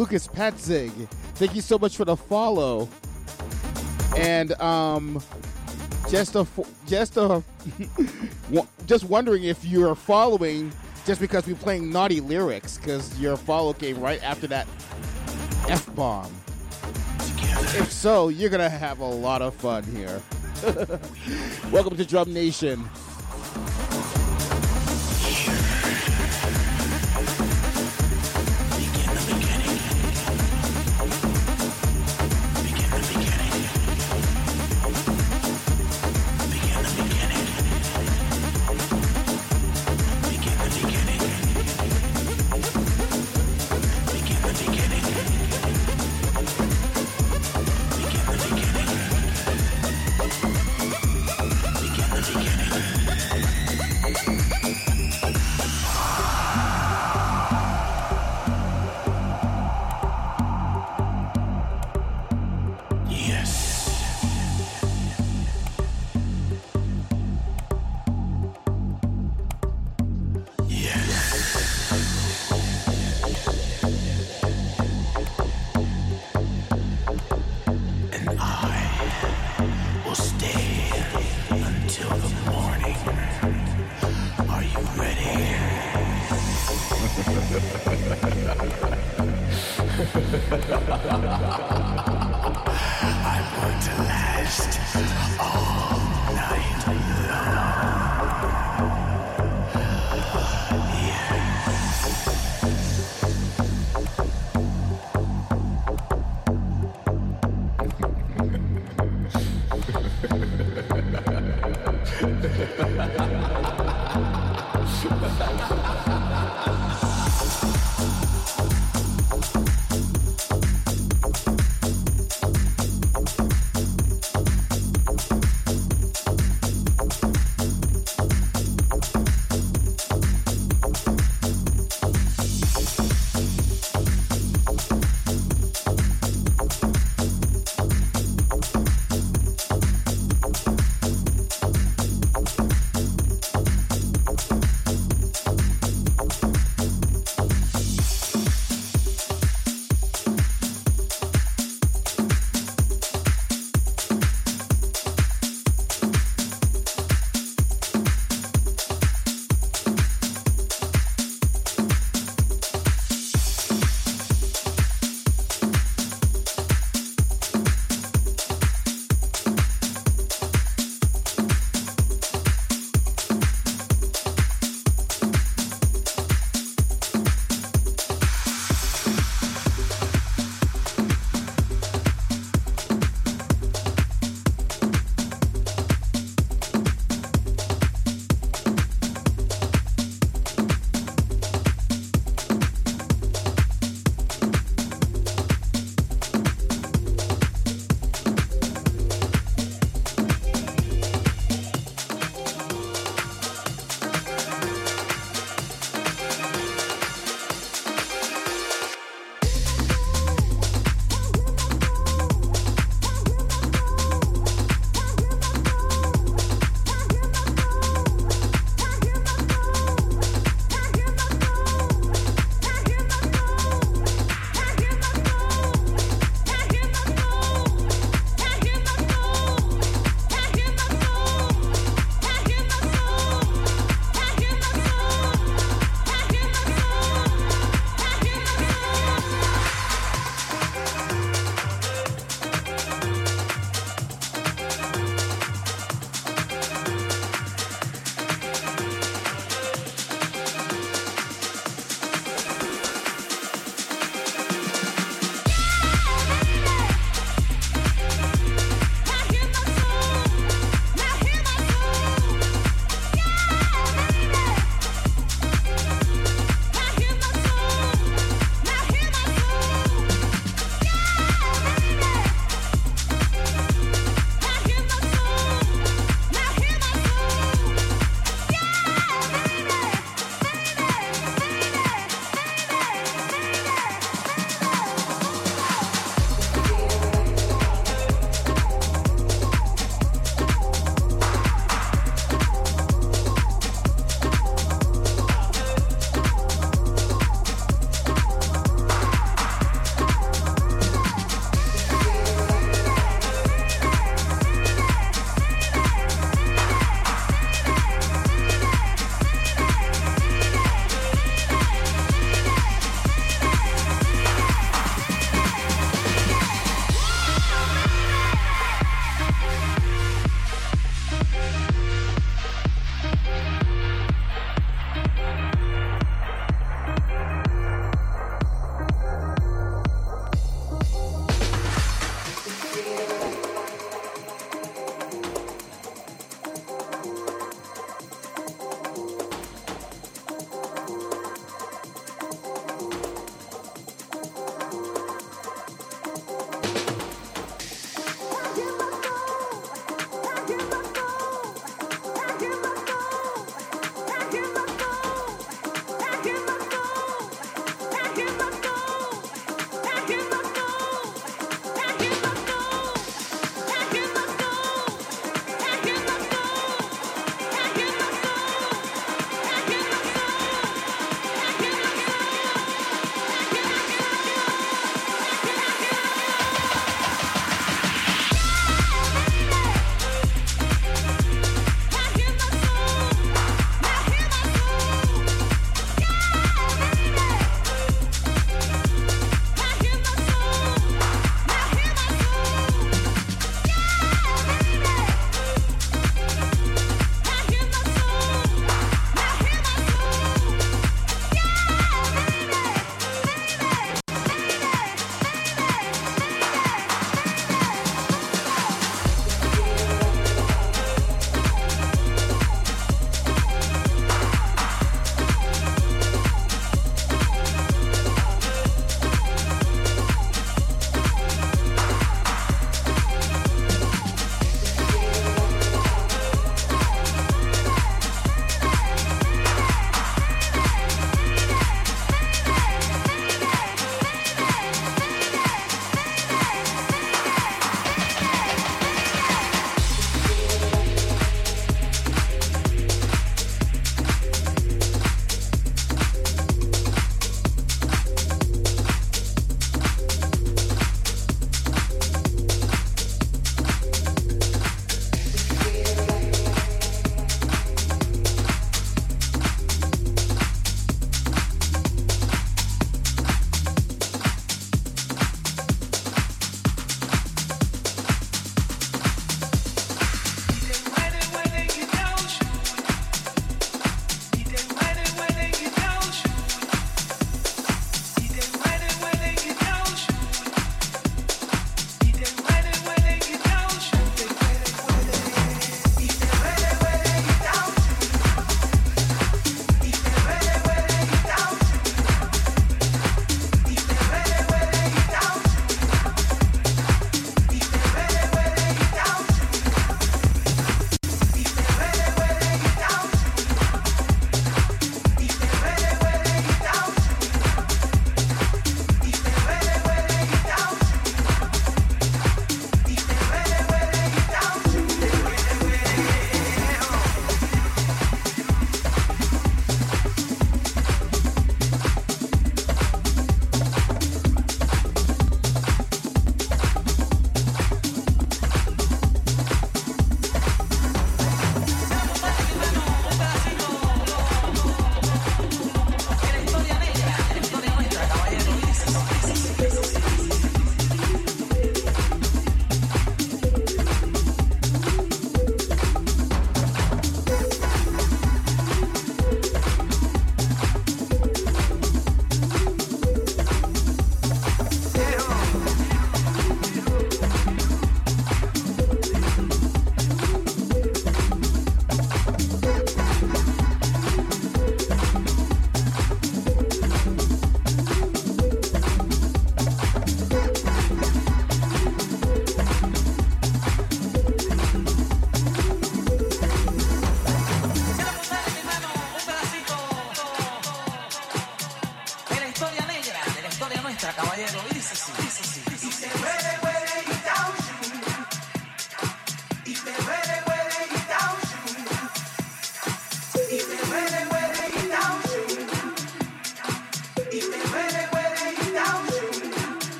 Lucas, Patzig, thank you so much for the follow. And um, just a, just a, just wondering if you are following just because we're playing naughty lyrics, because your follow came right after that F bomb. If so, you're to have a lot of fun here. Welcome to Drum Nation.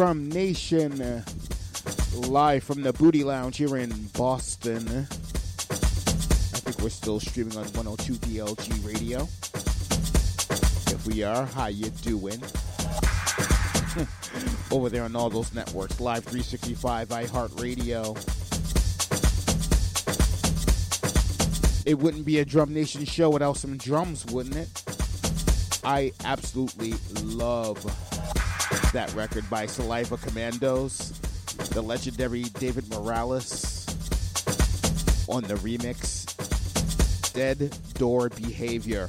Drum Nation, live from the Booty Lounge here in Boston. I think we're still streaming on 102 DLG Radio. If we are, how you doing? Over there on all those networks, Live 365, iHeartRadio. It wouldn't be a Drum Nation show without some drums, wouldn't it? I absolutely love that record by Saliva Commandos, the legendary David Morales on the remix, Dead Door Behavior.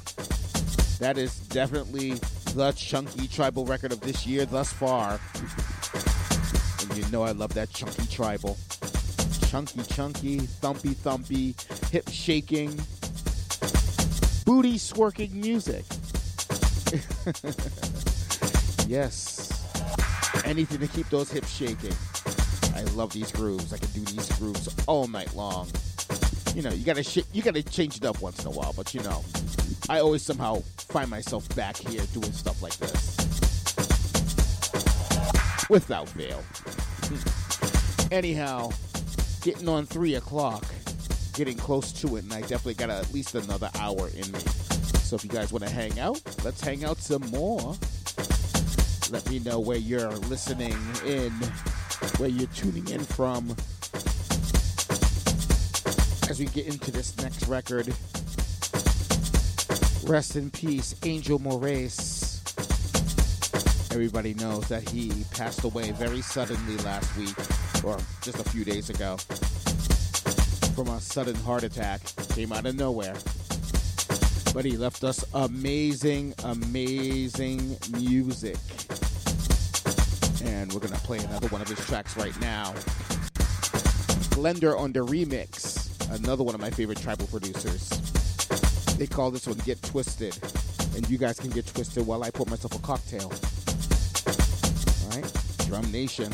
That is definitely the chunky tribal record of this year thus far. And you know I love that chunky tribal. Chunky, chunky, thumpy, thumpy, hip shaking, booty swerking music. yes. Anything to keep those hips shaking. I love these grooves. I can do these grooves all night long. You know, you gotta sh- you gotta change it up once in a while, but you know, I always somehow find myself back here doing stuff like this without fail. Hmm. Anyhow, getting on three o'clock, getting close to it, and I definitely got at least another hour in me. So if you guys want to hang out, let's hang out some more. Let me know where you're listening in, where you're tuning in from. As we get into this next record, rest in peace, Angel Moraes. Everybody knows that he passed away very suddenly last week, or just a few days ago, from a sudden heart attack. Came out of nowhere. But he left us amazing, amazing music. And we're to play another one of his tracks right now. Blender on the remix, another one of my favorite tribal producers. They call this one Get Twisted. And you guys can get twisted while I pour myself a cocktail. All right? Drum Nation.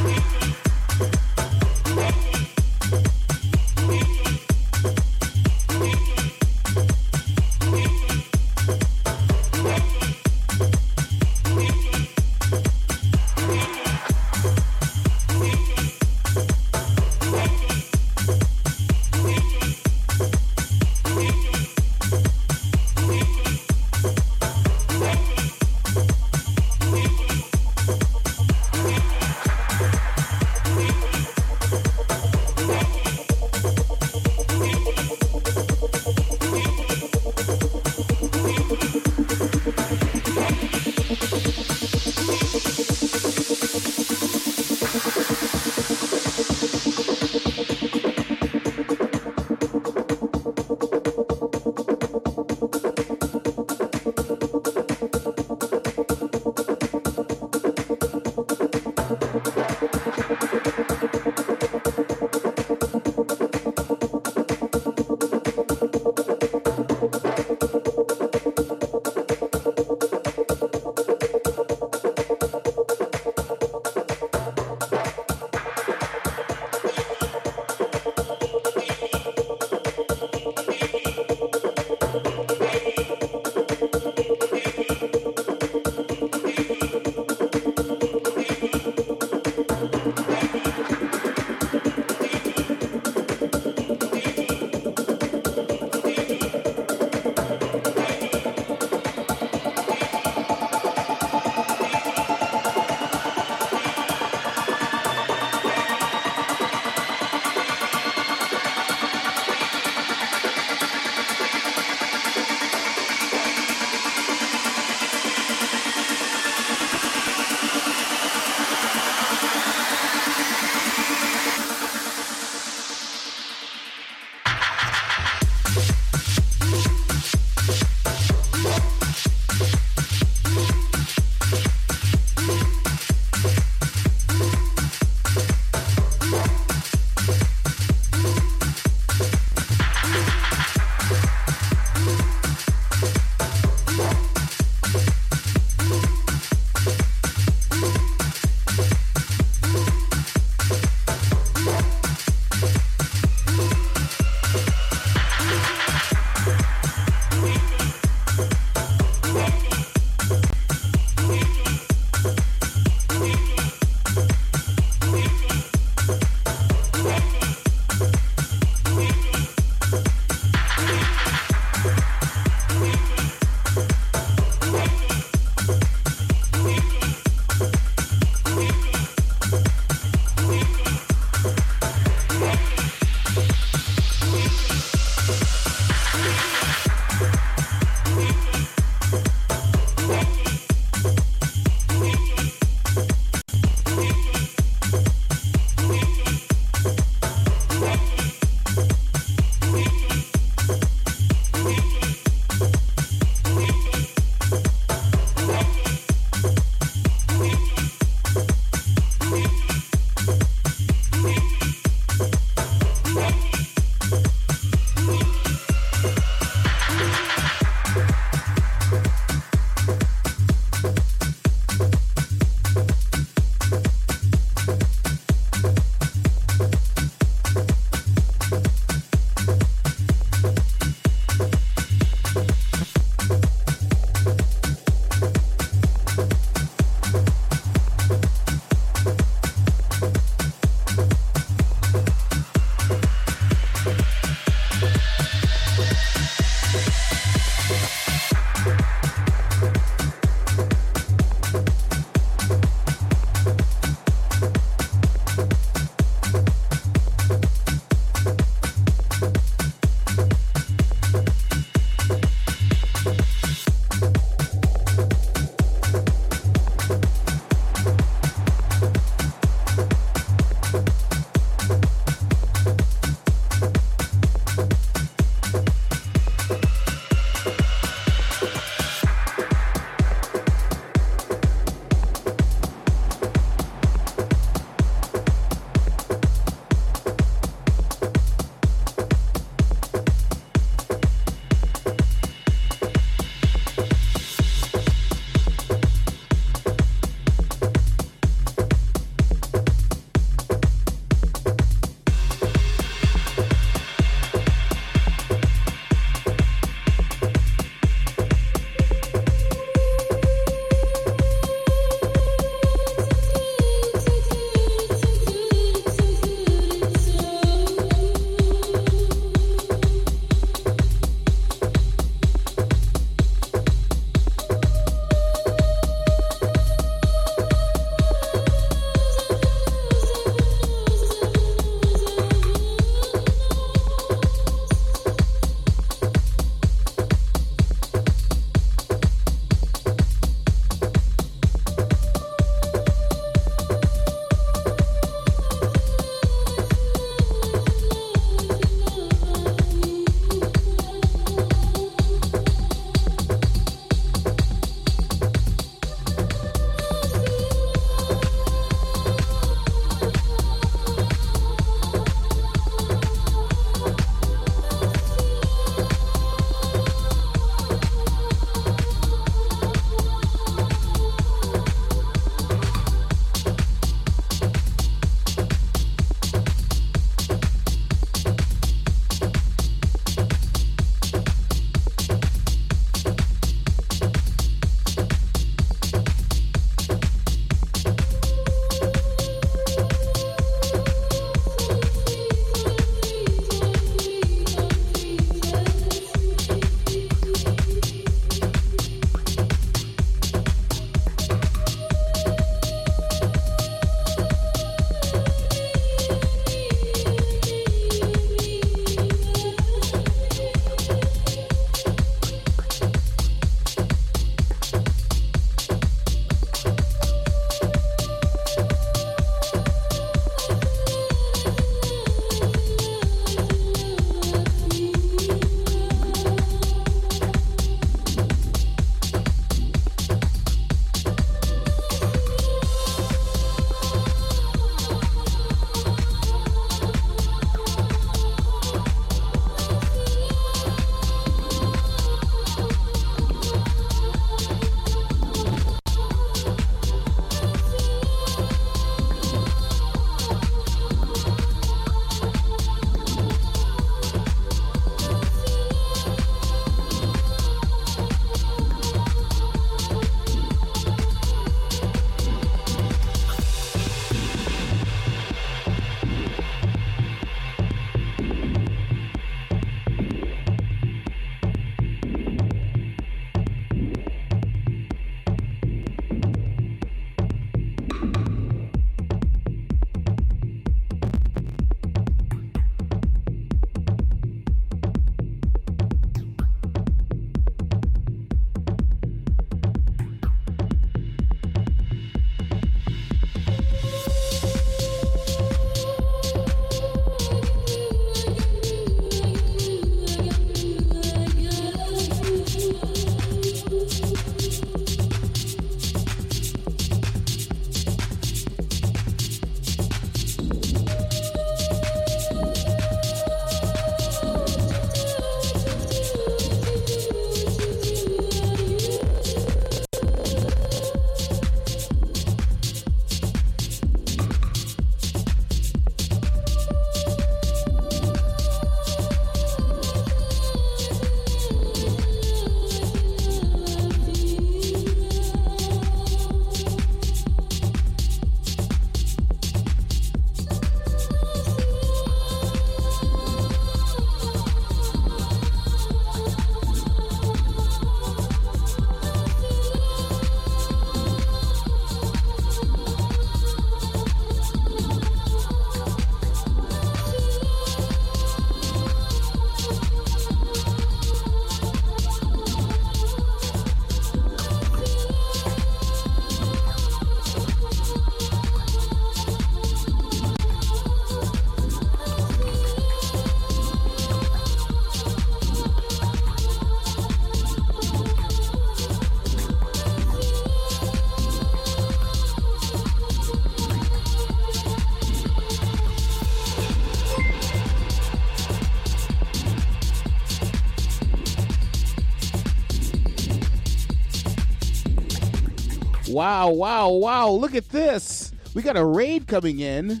Wow, wow, wow. Look at this. We got a raid coming in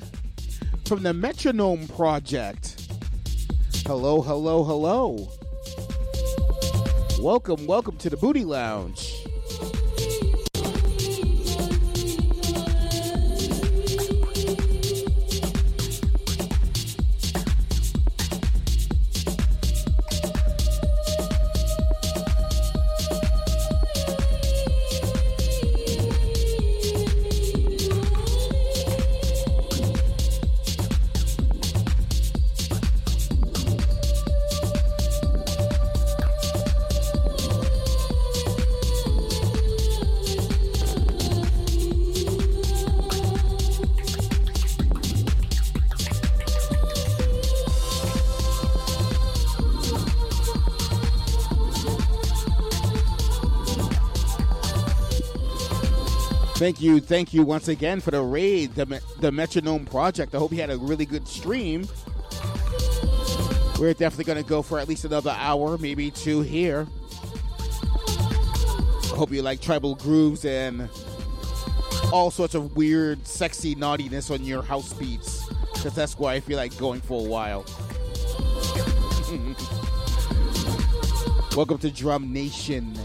from the Metronome Project. Hello, hello, hello. Welcome, welcome to the Booty Lounge. Thank you, thank you once again for the raid, the, the Metronome Project. I hope you had a really good stream. We're definitely going to go for at least another hour, maybe two here. I hope you like tribal grooves and all sorts of weird, sexy naughtiness on your house beats, because that's why I feel like going for a while. Welcome to Drum Nation.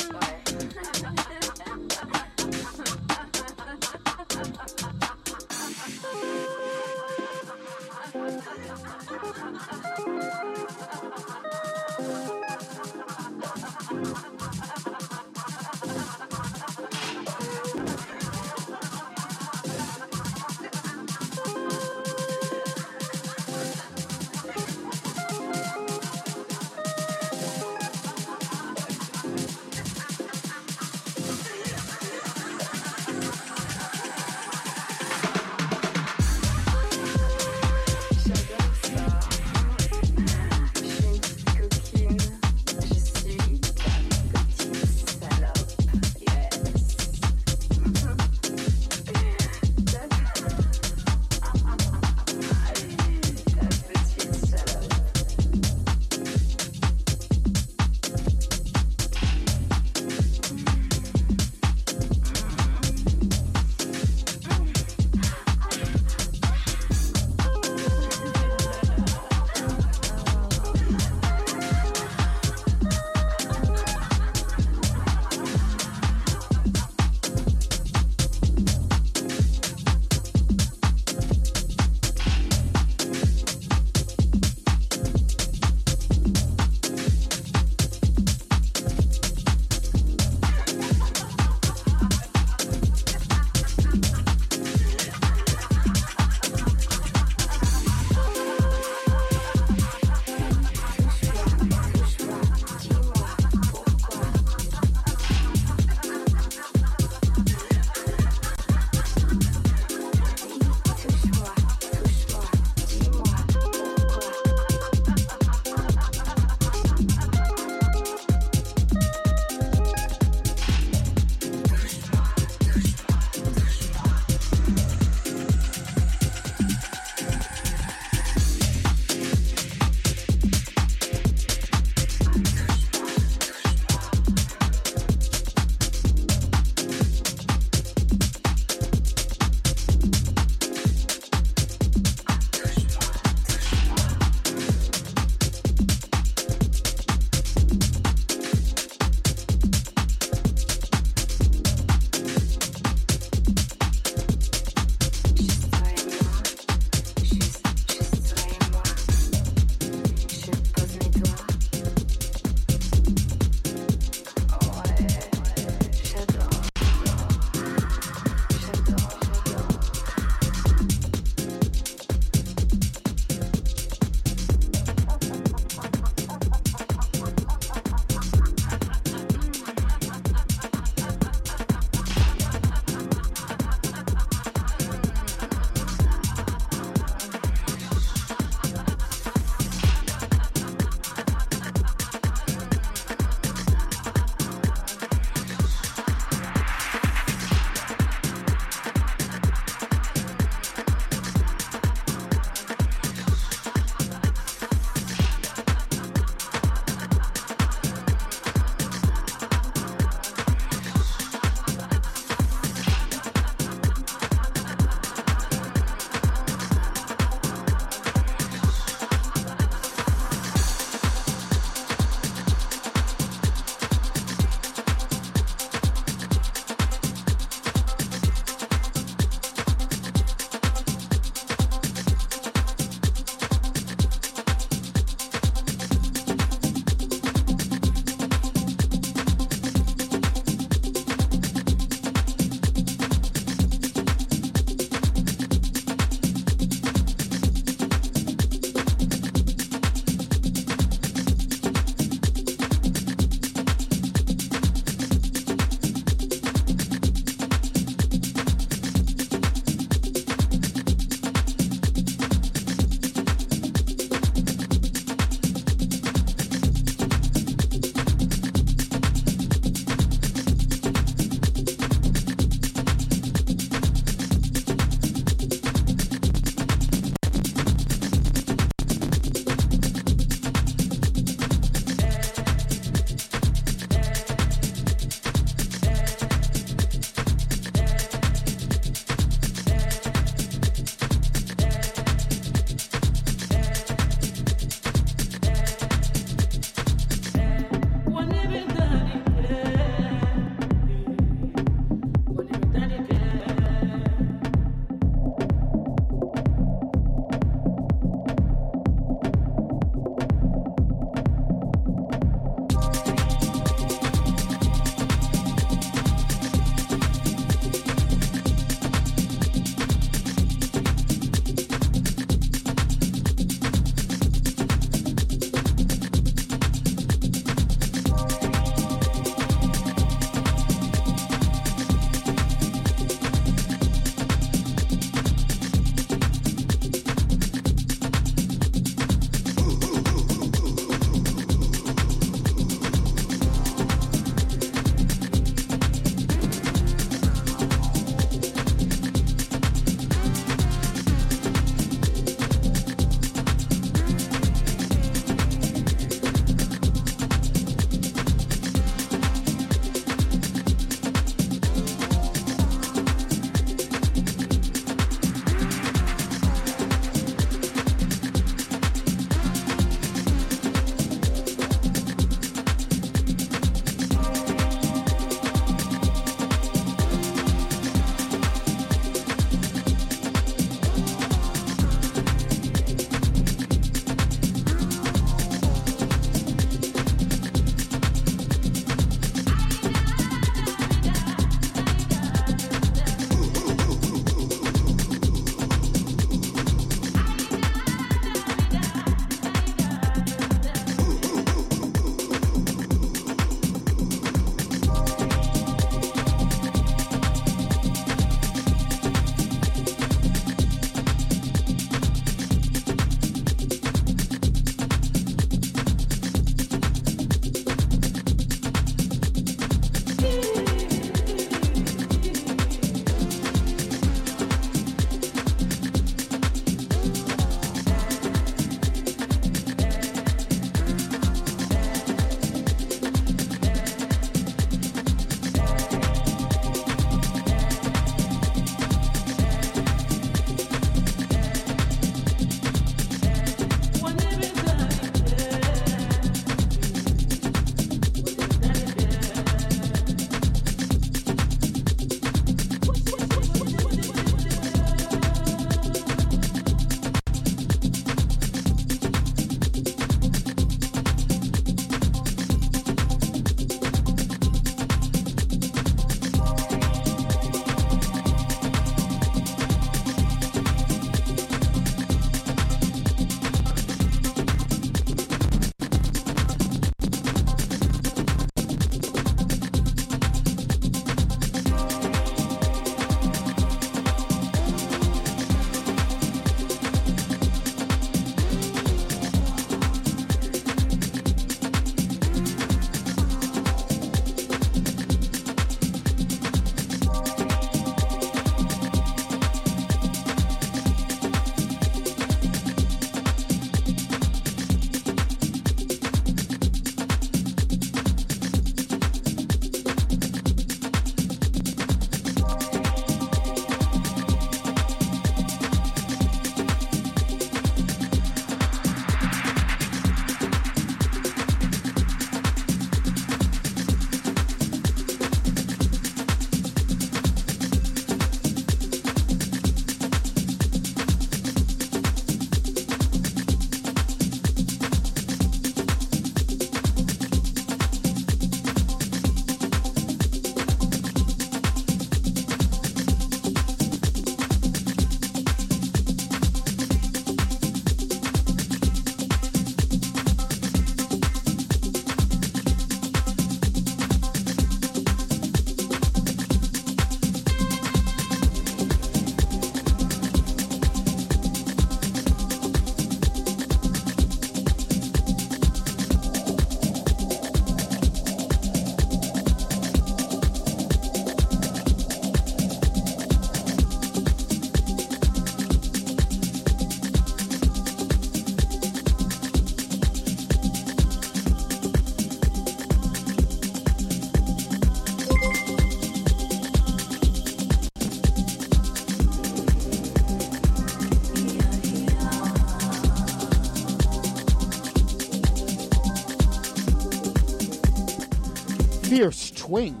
Twink.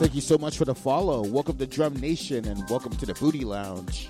Thank you so much for the follow. Welcome to Drum Nation and welcome to the Booty Lounge.